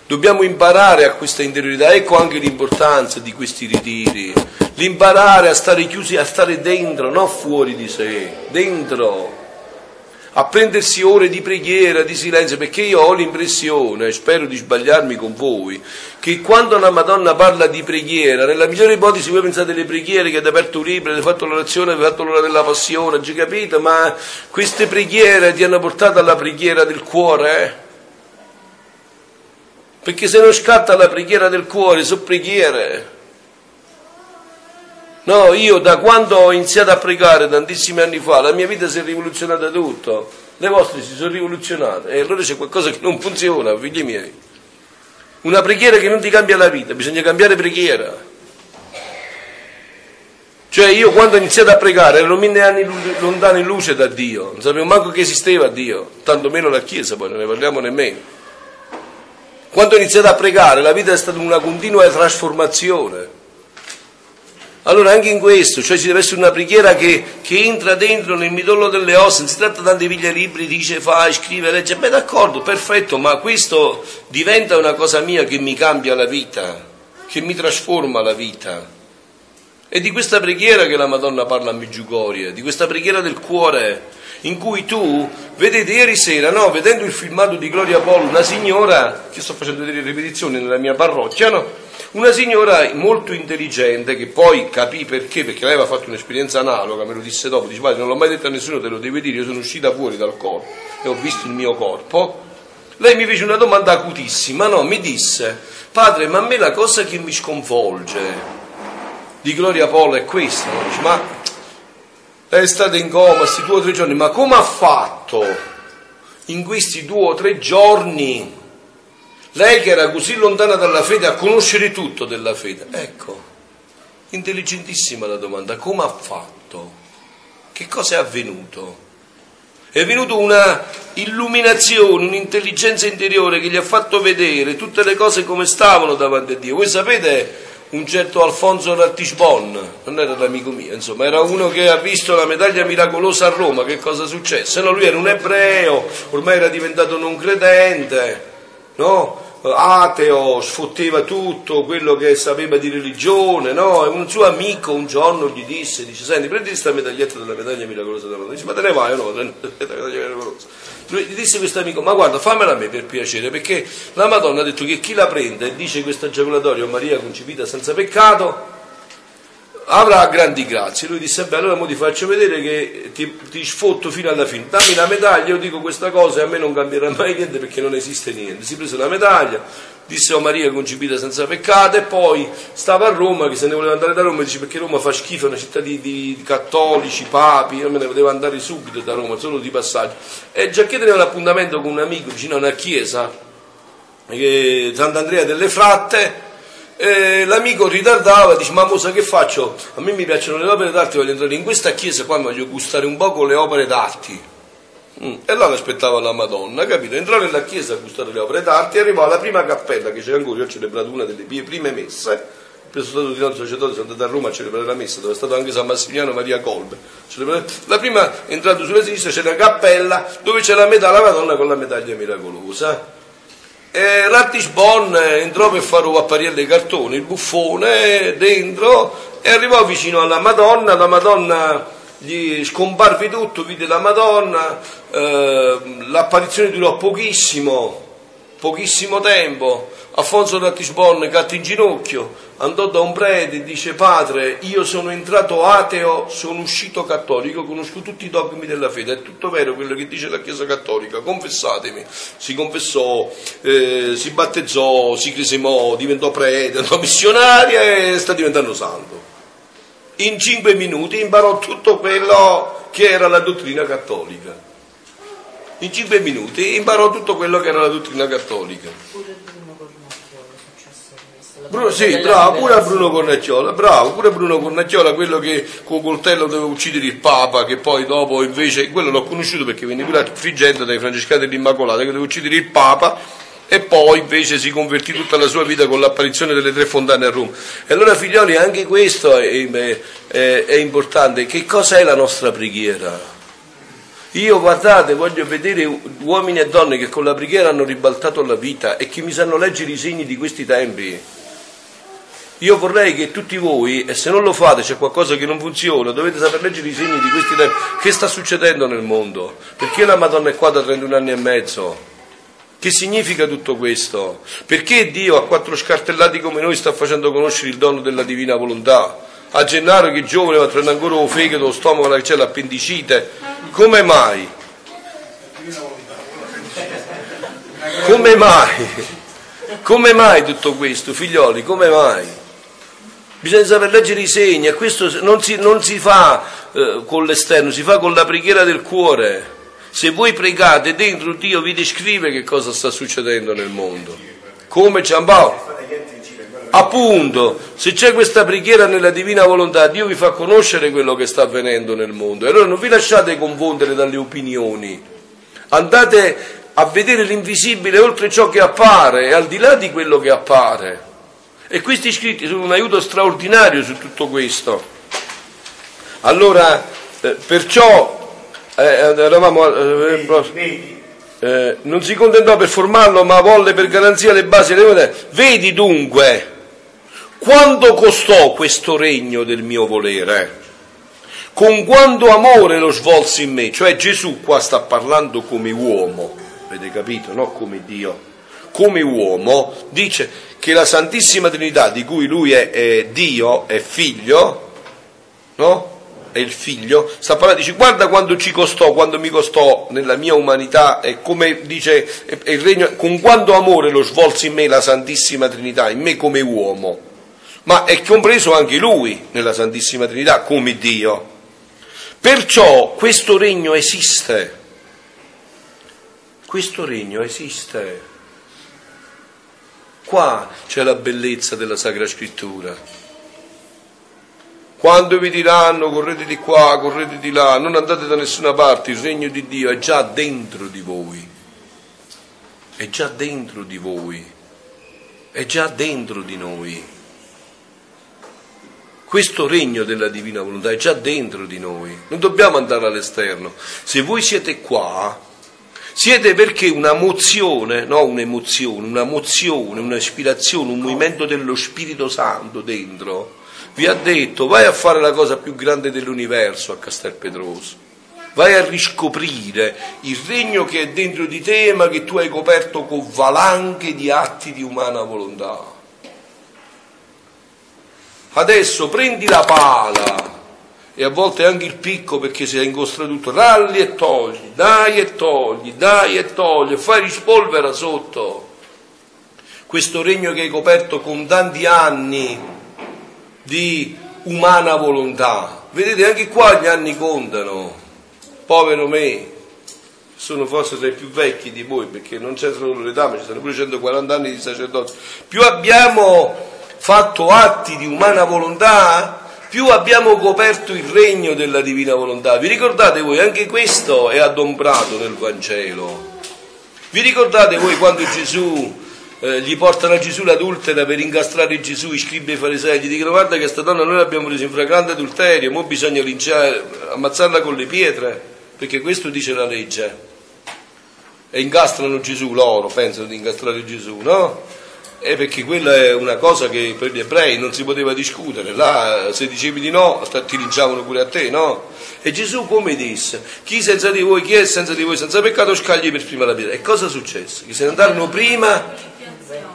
dobbiamo imparare a questa interiorità, ecco anche l'importanza di questi ritiri, l'imparare a stare chiusi, a stare dentro, non fuori di sé, dentro a prendersi ore di preghiera, di silenzio, perché io ho l'impressione, spero di sbagliarmi con voi, che quando una Madonna parla di preghiera, nella migliore ipotesi voi pensate alle preghiere che avete aperto un libro, avete fatto l'orazione, avete fatto l'ora della passione, già capito? Ma queste preghiere ti hanno portato alla preghiera del cuore, eh? Perché se non scatta la preghiera del cuore, sono preghiere. No, io da quando ho iniziato a pregare tantissimi anni fa, la mia vita si è rivoluzionata tutto, le vostre si sono rivoluzionate e allora c'è qualcosa che non funziona, figli miei. Una preghiera che non ti cambia la vita, bisogna cambiare preghiera. Cioè io quando ho iniziato a pregare ero mille anni lontano in luce da Dio, non sapevo manco che esisteva Dio, tanto meno la Chiesa, poi non ne parliamo nemmeno. Quando ho iniziato a pregare la vita è stata una continua trasformazione. Allora anche in questo, cioè ci deve essere una preghiera che, che entra dentro nel midollo delle ossa, non si tratta tanto di piglia libri, dice fai, scrive, legge, beh d'accordo, perfetto, ma questo diventa una cosa mia che mi cambia la vita, che mi trasforma la vita. È di questa preghiera che la Madonna parla a Meggiugorie, di questa preghiera del cuore, in cui tu, vedete ieri sera, no, vedendo il filmato di Gloria Paul, una signora, che sto facendo delle ripetizioni nella mia parrocchia, no? Una signora molto intelligente che poi capì perché, perché lei aveva fatto un'esperienza analoga, me lo disse dopo, dice padre non l'ho mai detto a nessuno, te lo devi dire, io sono uscita fuori dal corpo e ho visto il mio corpo. Lei mi fece una domanda acutissima, no, mi disse, padre ma a me la cosa che mi sconvolge di Gloria Polo è questa, no? dice, ma lei è stata in coma questi due o tre giorni, ma come ha fatto in questi due o tre giorni lei che era così lontana dalla fede a conoscere tutto della fede. Ecco, intelligentissima la domanda, come ha fatto? Che cosa è avvenuto? È venuta una illuminazione, un'intelligenza interiore che gli ha fatto vedere tutte le cose come stavano davanti a Dio. Voi sapete un certo Alfonso Rattisbon, non era l'amico mio, insomma, era uno che ha visto la medaglia miracolosa a Roma, che cosa successe? No, lui era un ebreo, ormai era diventato non credente, no? ateo, sfotteva tutto quello che sapeva di religione, no? E un suo amico un giorno gli disse, dice, senti, prendi questa medaglietta della medaglia miracolosa della Madonna. Dice, ma te ne vai o no? (laughs) Lui gli disse questo amico, ma guarda, fammela a me per piacere, perché la Madonna ha detto che chi la prende e dice questa giaculatoria Maria concepita senza peccato, avrà grandi grazie. Lui disse, beh, allora ti faccio vedere che ti, ti, sfotto fino alla fine. Dammi la medaglia, io dico questa cosa e a me non cambierà mai niente perché non esiste niente. Si prese la medaglia, disse a Maria concepita senza peccato e poi stava a Roma, che se ne voleva andare da Roma, dice perché Roma fa schifo, è una città di, di cattolici, papi, io me ne potevo andare subito da Roma, solo di passaggio. E già che teneva un appuntamento con un amico vicino a una chiesa, eh, Sant'Andrea delle Fratte, eh, l'amico ritardava, dice ma Mosa che faccio? A me mi piacciono le opere d'arte, voglio entrare in questa chiesa qua, voglio gustare un po' con le opere d'arte. Mm. E là aspettava la Madonna, capito? Entrò nella chiesa a gustare le opere d'arte e arrivò alla prima cappella che c'è ancora, io ho celebrato una delle mie prime messe, sono stato di un sacerdote, sono andato a Roma a celebrare la messa, dove è stato anche San Massimiliano Maria Colbe. La prima entrato sulla sinistra c'è una cappella dove c'è la metà la Madonna con la medaglia miracolosa e Rattisbon entrò per fare un appariello dei cartoni, il buffone dentro e arrivò vicino alla Madonna, la Madonna gli scomparve tutto, vide la Madonna, eh, l'apparizione durò pochissimo, pochissimo tempo, Alfonso Rattisbon cadde in ginocchio, andò da un prete e dice padre io sono entrato ateo, sono uscito cattolico, conosco tutti i dogmi della fede, è tutto vero quello che dice la Chiesa cattolica, confessatemi. Si confessò, eh, si battezzò, si cresemò, diventò prete, (laughs) andò missionaria e sta diventando santo. in cinque minuti imparò tutto quello che era la dottrina cattolica. In cinque minuti imparò tutto quello che era la dottrina cattolica. Pure Bruno Cornacchiola è successo questo. la Bruno, sì, bravo, pure a. Bruno Cornacciola, bravo, pure Bruno Cornacciola, quello che con coltello doveva uccidere il Papa, che poi dopo invece, quello l'ho conosciuto perché venne pure a Frigento dai francescani dell'Immacolata, che doveva uccidere il Papa e poi invece si convertì tutta la sua vita con l'apparizione delle tre fontane a Roma. E allora figlioli, anche questo è, è- è importante, che cosa è la nostra preghiera? Io guardate, voglio vedere uomini e donne che con la preghiera hanno ribaltato la vita e che mi sanno leggere i segni di questi tempi. Io vorrei che tutti voi, e se non lo fate c'è qualcosa che non funziona, dovete saper leggere i segni di questi tempi. Che sta succedendo nel mondo? Perché la Madonna è qua da 31 anni e mezzo? Che significa tutto questo? Perché Dio a quattro scartellati come noi sta facendo conoscere il dono della divina volontà? A Gennaro che giovane ma prende ancora lo fegato, lo stomaco, che c'è l'appendicite. Come mai? Come mai? Come mai tutto questo, figlioli? Come mai? Bisogna saper leggere i segni e questo non si, non si fa eh, con l'esterno, si fa con la preghiera del cuore. Se voi pregate dentro Dio vi descrive che cosa sta succedendo nel mondo. Come Giampaolo? Appunto, se c'è questa preghiera nella divina volontà, Dio vi fa conoscere quello che sta avvenendo nel mondo. E allora non vi lasciate confondere dalle opinioni. Andate a vedere l'invisibile oltre ciò che appare e al di là di quello che appare. E questi scritti sono un aiuto straordinario su tutto questo. Allora, eh, perciò, eh, eravamo... eh, eh, eh, non si contentò per formarlo, ma volle per garanzia le basi delle monete. Vedi dunque, quanto costò questo regno del mio volere? Con quanto amore lo svolsi in me? Cioè Gesù qua sta parlando come uomo, avete capito? No come Dio. Come uomo dice che la Santissima Trinità, di cui lui è, è Dio, è figlio, no? È il figlio, sta parlando, dice guarda quanto ci costò, quanto mi costò nella mia umanità e come dice è- regno, con quanto amore lo svolse in me la Santissima Trinità, in me come uomo, ma è compreso anche lui nella Santissima Trinità come Dio. Perciò questo regno esiste, questo regno esiste. Qua c'è la bellezza della Sacra Scrittura. Quando vi diranno correte di qua, correte di là, non andate da nessuna parte, il regno di Dio è già dentro di voi. È già dentro di voi. È già dentro di noi. Questo regno della divina volontà è già dentro di noi. Non dobbiamo andare all'esterno. Se voi siete qua, siete perché una mozione, no un'emozione, una mozione, un'ispirazione, un movimento dello Spirito Santo dentro, vi ha detto vai a fare la cosa più grande dell'universo a Castelpetroso. Vai a riscoprire il regno che è dentro di te, ma che tu hai coperto con valanghe di atti di umana volontà. Adesso prendi la pala e a volte anche il picco perché si è ingostra tutto, ralli e togli, dai e togli, dai e togli, fai rispolvera sotto. Questo regno che hai coperto con tanti anni di umana volontà. Vedete, anche qua gli anni contano. Povero me, sono forse tra i più vecchi di voi perché non c'è solo l'età, ma ci sono pure 140 anni di sacerdozio. Più abbiamo fatto atti di umana volontà, più abbiamo coperto il regno della divina volontà. Vi ricordate voi, anche questo è adombrato nel Vangelo. Vi ricordate voi quando Gesù eh, gli portano a Gesù l'adultera per incastrare Gesù, i scribi e i farisei, gli dicono guarda che questa donna noi l'abbiamo presa in flagrante adulterio, ora bisogna linciare, ammazzarla con le pietre, perché questo dice la legge. E incastrano Gesù loro, pensano di incastrare Gesù, no? E perché quella è una cosa che per gli ebrei non si poteva discutere, là se dicevi di no ti linciavano pure a te, no? E Gesù come disse? Chi senza di voi, chi è senza di voi, senza peccato scagli per prima la pietra. E cosa successe? Che se ne andarono prima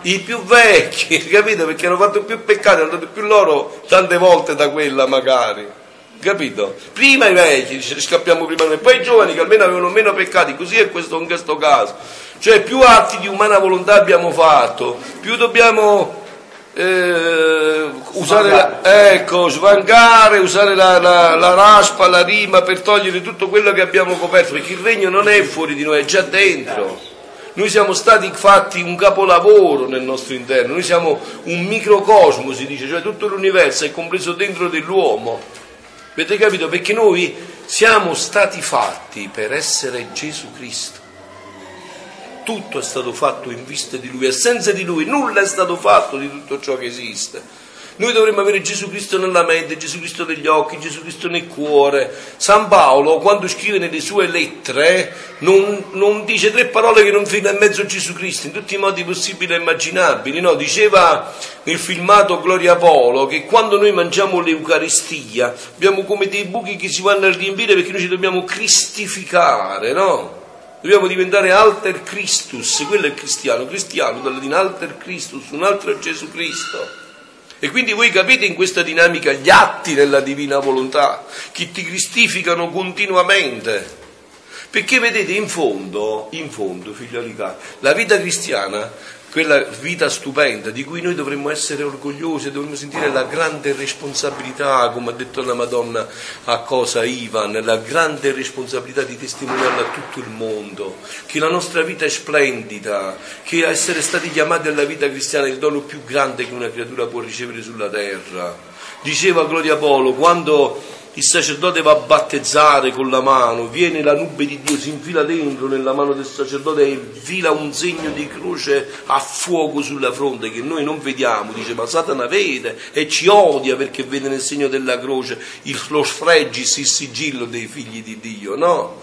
i più vecchi, (laughs) capito? Perché hanno fatto più peccati, hanno dato più loro tante volte da quella magari. Capito? Prima i vecchi, dice, scappiamo prima noi, poi i giovani che almeno avevano meno peccati, così è questo in questo caso. Cioè più atti di umana volontà abbiamo fatto, più dobbiamo eh, usare la, ecco, svangare, usare la, la- la raspa, la rima per togliere tutto quello che abbiamo coperto, perché il regno non è fuori di noi, è già dentro. Noi siamo stati fatti un capolavoro nel nostro interno, noi siamo un microcosmo, si dice, cioè tutto l'universo è compreso dentro dell'uomo. Avete capito? Perché noi siamo stati fatti per essere Gesù Cristo. Tutto è stato fatto in vista di Lui e senza di Lui nulla è stato fatto di tutto ciò che esiste. Noi dovremmo avere Gesù Cristo nella mente, Gesù Cristo negli occhi, Gesù Cristo nel cuore. San Paolo, quando scrive nelle sue lettere, non, non dice tre parole che non fila in mezzo a Gesù Cristo, in tutti i modi possibili e immaginabili. No? Diceva nel filmato Gloria Polo che quando noi mangiamo l'Eucaristia abbiamo come dei buchi che si vanno a riempire perché noi ci dobbiamo cristificare, no? Dobbiamo diventare alter Christus, quello è cristiano, cristiano dalla latino alter Christus, un altro Gesù Cristo. E quindi voi capite in questa dinamica gli atti della divina volontà che ti cristificano continuamente. Perché vedete, in fondo, in fondo, figlioli cari, la vita cristiana, quella vita stupenda di cui noi dovremmo essere orgogliosi, dovremmo sentire la grande responsabilità, come ha detto la Madonna a cosa Ivan, la grande responsabilità di testimoniarla a tutto il mondo, che la nostra vita è splendida, che essere stati chiamati alla vita cristiana è il dono più grande che una creatura può ricevere sulla terra. Diceva Gloria Polo, quando il sacerdote va a battezzare con la mano, viene la nube di Dio, si infila dentro nella mano del sacerdote e infila un segno di croce a fuoco sulla fronte che noi non vediamo, dice ma Satana vede e ci odia perché vede nel segno della croce il, lo sfregis, il sigillo dei figli di Dio, no?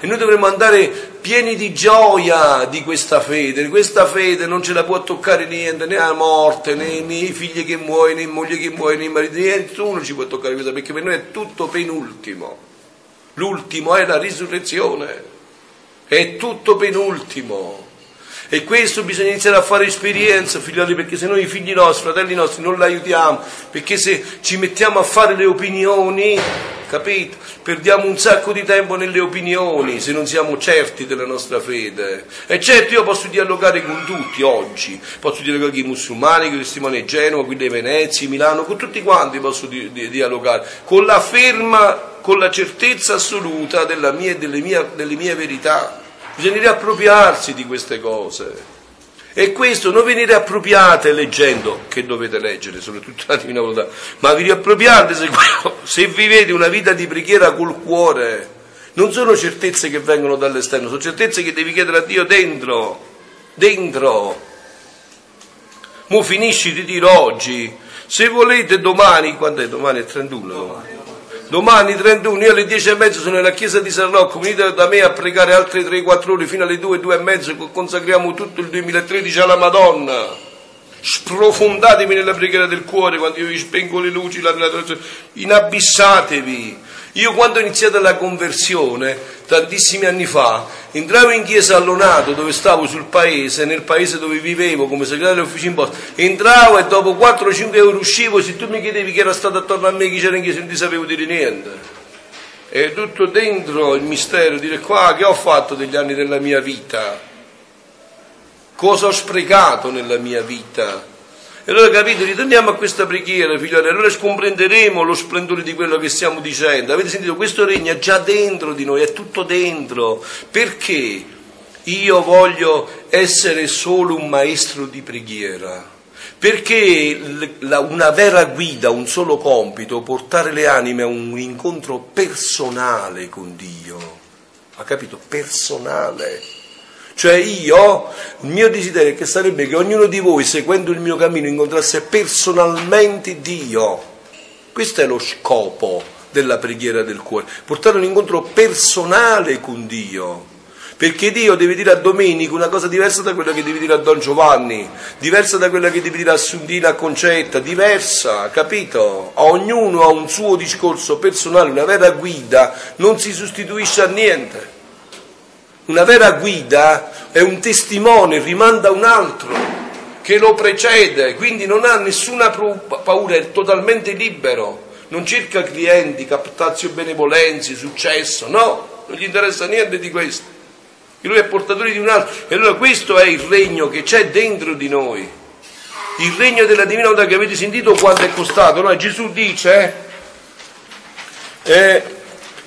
E noi dovremmo andare pieni di gioia di questa fede, questa fede non ce la può toccare niente, né la morte, né, i figli che muoiono, né i mogli che muoiono, né i mariti, nessuno ci può toccare questa, perché per noi è tutto penultimo. L'ultimo è la risurrezione, è tutto penultimo. E questo bisogna iniziare a fare esperienza, figlioli, perché se noi i figli nostri, fratelli nostri, non l'aiutiamo, perché se ci mettiamo a fare le opinioni, capito? Perdiamo un sacco di tempo nelle opinioni se non siamo certi della nostra fede. E certo io posso dialogare con tutti oggi, posso dialogare con i musulmani, con i testimoni di Genova, quelli di Venezia, Milano, con tutti quanti posso di- di- dialogare, con la ferma, con la certezza assoluta mia, delle, mie, delle mie verità. Bisogna riappropriarsi di queste cose. E questo non ve ne riappropriate leggendo, che dovete leggere, soprattutto la Divina Volontà, ma vi riappropriate se, se vivete una vita di preghiera col cuore. Non sono certezze che vengono dall'esterno, sono certezze che devi chiedere a Dio dentro, dentro. Mo finisci di dire oggi, se volete domani, quando è domani? È 31 domani. Domani 31, io alle 10 e mezza sono nella chiesa di San Rocco, venite da me a pregare altre 3-4 ore fino alle 2, 2 e mezza, consacriamo tutto il 2013 alla Madonna. Sprofondatevi nella preghiera del cuore quando io vi spengo le luci, la, la- inabissatevi. Io quando ho iniziato la conversione, tantissimi anni fa, entravo in chiesa a Lonato dove stavo sul paese, nel paese dove vivevo come segretario dell'ufficio imposta, entravo e dopo 4-5 euro uscivo, se tu mi chiedevi chi era stato attorno a me, chi c'era in chiesa, non ti sapevo dire niente. È tutto dentro il mistero, dire qua che ho fatto degli anni della mia vita, cosa ho sprecato nella mia vita. E allora capite, ritorniamo a questa preghiera, figlioli, allora scomprenderemo lo splendore di quello che stiamo dicendo. Avete sentito? Questo regno è già dentro di noi, è tutto dentro. Perché io voglio essere solo un maestro di preghiera? Perché una vera guida, un solo compito, portare le anime a un incontro personale con Dio. Ha capito? Personale. Cioè io, il mio desiderio è che sarebbe che ognuno di voi, seguendo il mio cammino, incontrasse personalmente Dio. Questo è lo scopo della preghiera del cuore, portare un incontro personale con Dio. Perché Dio deve dire a Domenico una cosa diversa da quella che deve dire a Don Giovanni, diversa da quella che deve dire a Sundina a Concetta, diversa, capito? Ognuno ha un suo discorso personale, una vera guida, non si sostituisce a niente. Una vera guida è un testimone, rimanda un altro che lo precede, quindi non ha nessuna paura, è totalmente libero, non cerca clienti, captazio benevolenze, successo, no, non gli interessa niente di questo. Lui è portatore di un altro e allora questo è il regno che c'è dentro di noi. il regno della divina volontà che avete sentito quanto è costato. No? Gesù dice, eh,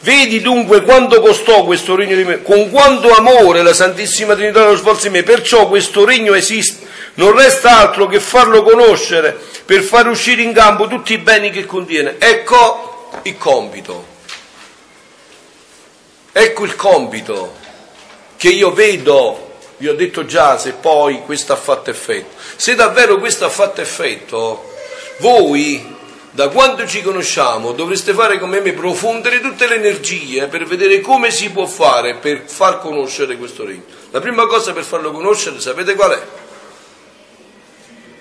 vedi dunque quanto costò questo regno di me, con quanto amore la Santissima Trinità lo svolse in me, perciò questo regno esiste, non resta altro che farlo conoscere per far uscire in campo tutti i beni che contiene. Ecco il compito. Ecco il compito che io vedo, vi ho detto già se poi questo ha fatto effetto. Se davvero questo ha fatto effetto, voi da quando ci conosciamo dovreste fare come me, profondere tutte le energie per vedere come si può fare per far conoscere questo regno. La prima cosa per farlo conoscere, sapete qual è?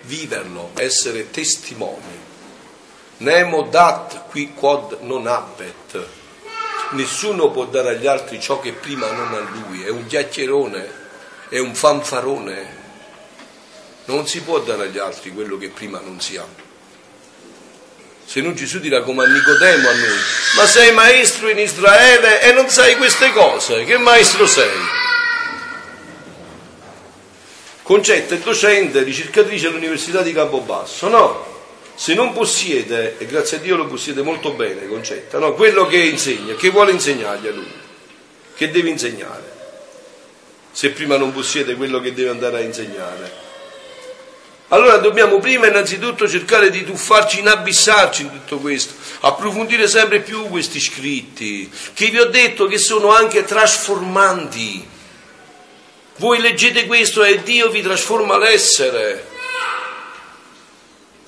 Viverlo, essere testimoni. Nemo dat qui quod non habet nessuno può dare agli altri ciò che prima non a lui, è un chiacchierone, è un fanfarone. Non si può dare agli altri quello che prima non si ha. Se non Gesù dirà come a Nicodemo a noi, ma sei maestro in Israele e non sai queste cose, che maestro sei? Concetta è docente, ricercatrice all'Università di Campobasso, no? se non possiede, e grazie a Dio lo possiede molto bene Concetta, no? quello che insegna, che vuole insegnargli a lui, che deve insegnare, se prima non possiede quello che deve andare a insegnare. Allora dobbiamo prima innanzitutto cercare di tuffarci, inabissarci in tutto questo, approfondire sempre più questi scritti, che vi ho detto che sono anche trasformanti. Voi leggete questo e Dio vi trasforma l'essere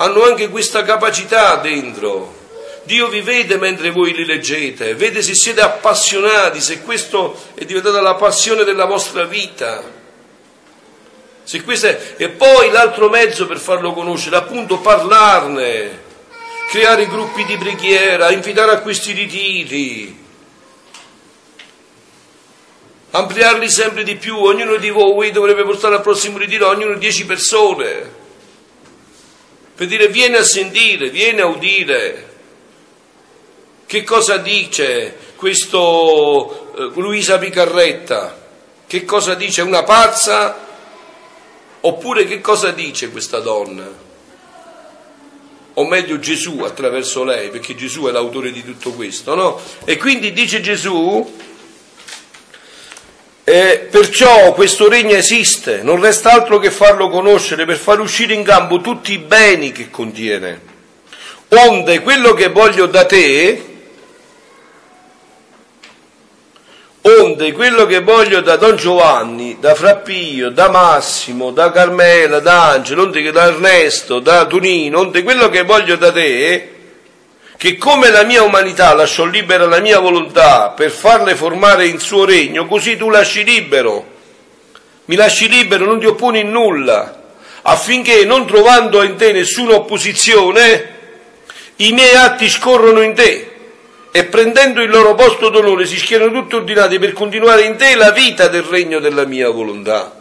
hanno anche questa capacità dentro. Dio vi vede mentre voi li leggete, vede se siete appassionati, se questo è diventata la passione della vostra vita. Se. E poi l'altro mezzo per farlo conoscere, appunto parlarne, creare gruppi di preghiera, invitare a questi ritiri, ampliarli sempre di più, ognuno di voi dovrebbe portare al prossimo ritiro, ognuno 10 persone per dire vieni a sentire, vieni a udire. Che cosa dice questo eh, Luisa Picarretta? Che cosa dice una pazza? Oppure che cosa dice questa donna? O meglio Gesù attraverso lei, perché Gesù è l'autore di tutto questo, no? E quindi dice Gesù, e perciò questo regno esiste, non resta altro che farlo conoscere per far uscire in campo tutti i beni che contiene. Onde quello che voglio da te, onde quello che voglio da Don Giovanni, da Frappio, da Massimo, da Carmela, da Angelo, onde da Ernesto, da Tonino, onde quello che voglio da te, che come la mia umanità lasciò libera la mia volontà per farle formare in suo regno, così tu lasci libero. Mi lasci libero, non ti opponi in nulla, affinché non trovando in te nessuna opposizione, i miei atti scorrono in te e prendendo il loro posto d'onore si schierano tutti ordinati per continuare in te la vita del regno della mia volontà.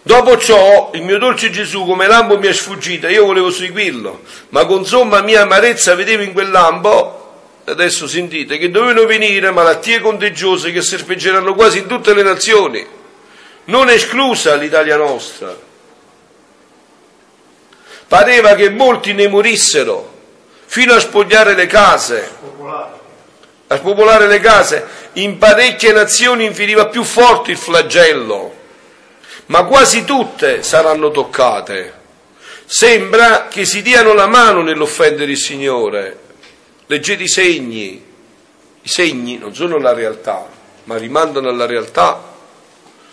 Dopo ciò, il mio dolce Gesù, come lampo mi è sfuggito, io volevo seguirlo, ma con somma mia amarezza vedevo in quel lampo, adesso sentite, che dovevano venire malattie contagiose che serpeggeranno quasi in tutte le nazioni, non esclusa l'Italia nostra. Pareva che molti ne morissero, fino a spogliare le case, a spopolare le case. In parecchie nazioni infiniva più forte il flagello ma quasi tutte saranno toccate. Sembra che si diano la mano nell'offendere il Signore. Leggete i segni. I segni non sono la realtà, ma rimandano alla realtà.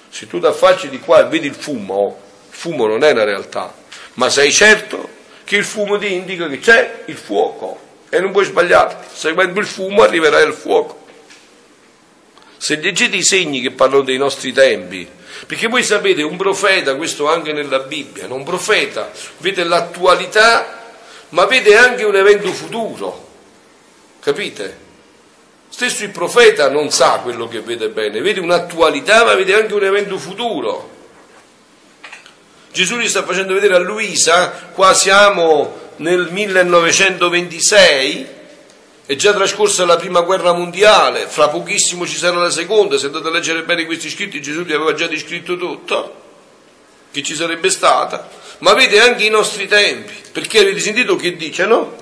Se tu ti affacci di qua e vedi il fumo, il fumo non è la realtà, ma sei certo che il fumo ti indica che c'è il fuoco e non puoi sbagliarti. Seguendo il fumo arriverai al fuoco. Se leggete i segni che parlano dei nostri tempi, perché voi sapete, un profeta, questo anche nella Bibbia, un profeta vede l'attualità, ma vede anche un evento futuro. Capite? Stesso il profeta non sa quello che vede bene, vede un'attualità, ma vede anche un evento futuro. Gesù gli sta facendo vedere a Luisa, qua siamo nel 1926, è già trascorsa la prima guerra mondiale, fra pochissimo ci sarà la seconda, se andate a leggere bene questi scritti Gesù li aveva già descritto tutto. che ci sarebbe stata, ma vede anche i nostri tempi, perché avete sentito che dice, no?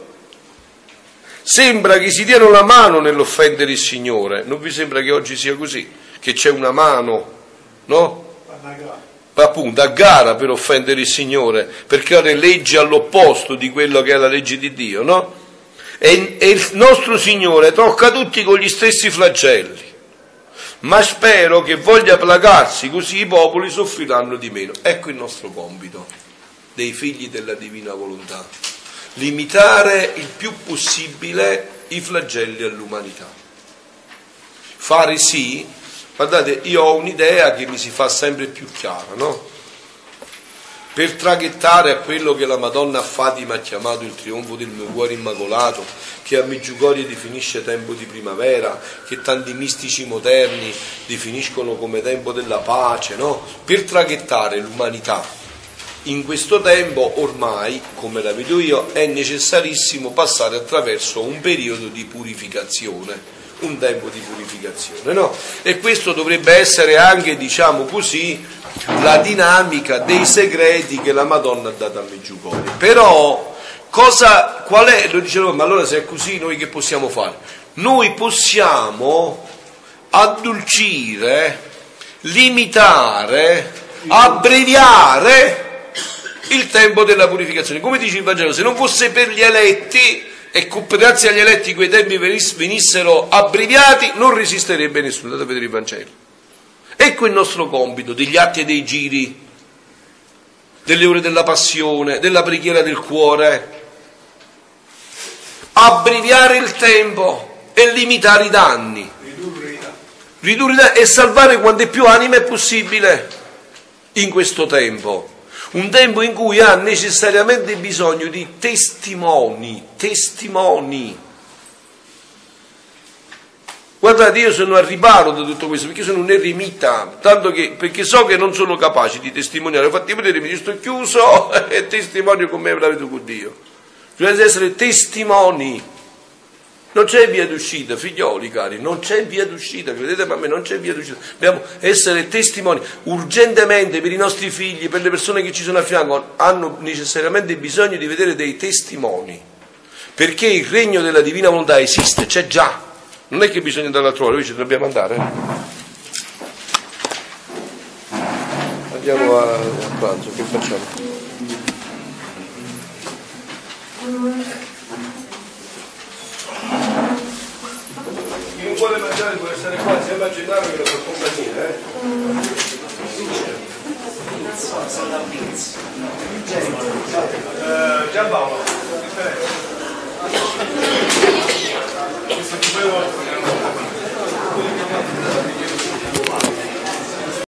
Sembra che si diano la mano nell'offendere il Signore, non vi sembra che oggi sia così? Che c'è una mano, no? Appunto a gara per offendere il Signore, per creare leggi all'opposto di quello che è la legge di Dio, no? E, e il nostro Signore tocca tutti con gli stessi flagelli, ma spero che voglia placarsi, così i popoli soffriranno di meno. Ecco il nostro compito dei figli della divina volontà, limitare il più possibile i flagelli all'umanità. Fare sì Guardate, io ho un'idea che mi si fa sempre più chiara, no? Per traghettare a quello che la Madonna Fatima ha chiamato il trionfo del mio cuore immacolato, che a Meggiugorie definisce tempo di primavera, che tanti mistici moderni definiscono come tempo della pace, no? Per traghettare l'umanità in questo tempo ormai, come la vedo io, è necessarissimo passare attraverso un periodo di purificazione un tempo di purificazione. No? E questo dovrebbe essere anche, diciamo così, la dinamica dei segreti che la Madonna ha dato a Meggiugorie. Però, cosa, qual è, lo dicevo, ma allora se è così noi che possiamo fare? Noi possiamo addolcire, limitare, abbreviare il tempo della purificazione. Come dice il Vangelo, se non fosse per gli eletti, e grazie agli eletti quei tempi venissero abbreviati, non resisterebbe nessuno. Andate a vedere il Vangelo. Ecco il nostro compito degli atti e dei giri, delle ore della passione, della preghiera del cuore. Abbreviare il tempo e limitare i danni. Ridurre i danni e salvare quante più anime è possibile in questo tempo un tempo in cui ha necessariamente bisogno di testimoni, testimoni. Guardate, io sono al riparo da tutto questo perché sono un eremita, tanto che, perché so che non sono capace di testimoniare. Infatti, vedete, mi sto chiuso (laughs) e testimonio con me vedo con Dio. Bisogna essere testimoni. Non c'è via d'uscita, figlioli cari, non c'è via d'uscita, credete a me, non c'è via d'uscita. Dobbiamo essere testimoni urgentemente per i nostri figli, per le persone che ci sono a fianco, hanno necessariamente bisogno di vedere dei testimoni. Perché il regno della divina volontà esiste, c'è già. Non è che bisogna andare a trovare, noi ci dobbiamo andare. Andiamo a, a pranzo, che facciamo? Chi non vuole mangiare può essere qua insieme a che lo fa compagnia, eh? Eh, differenza. Questo di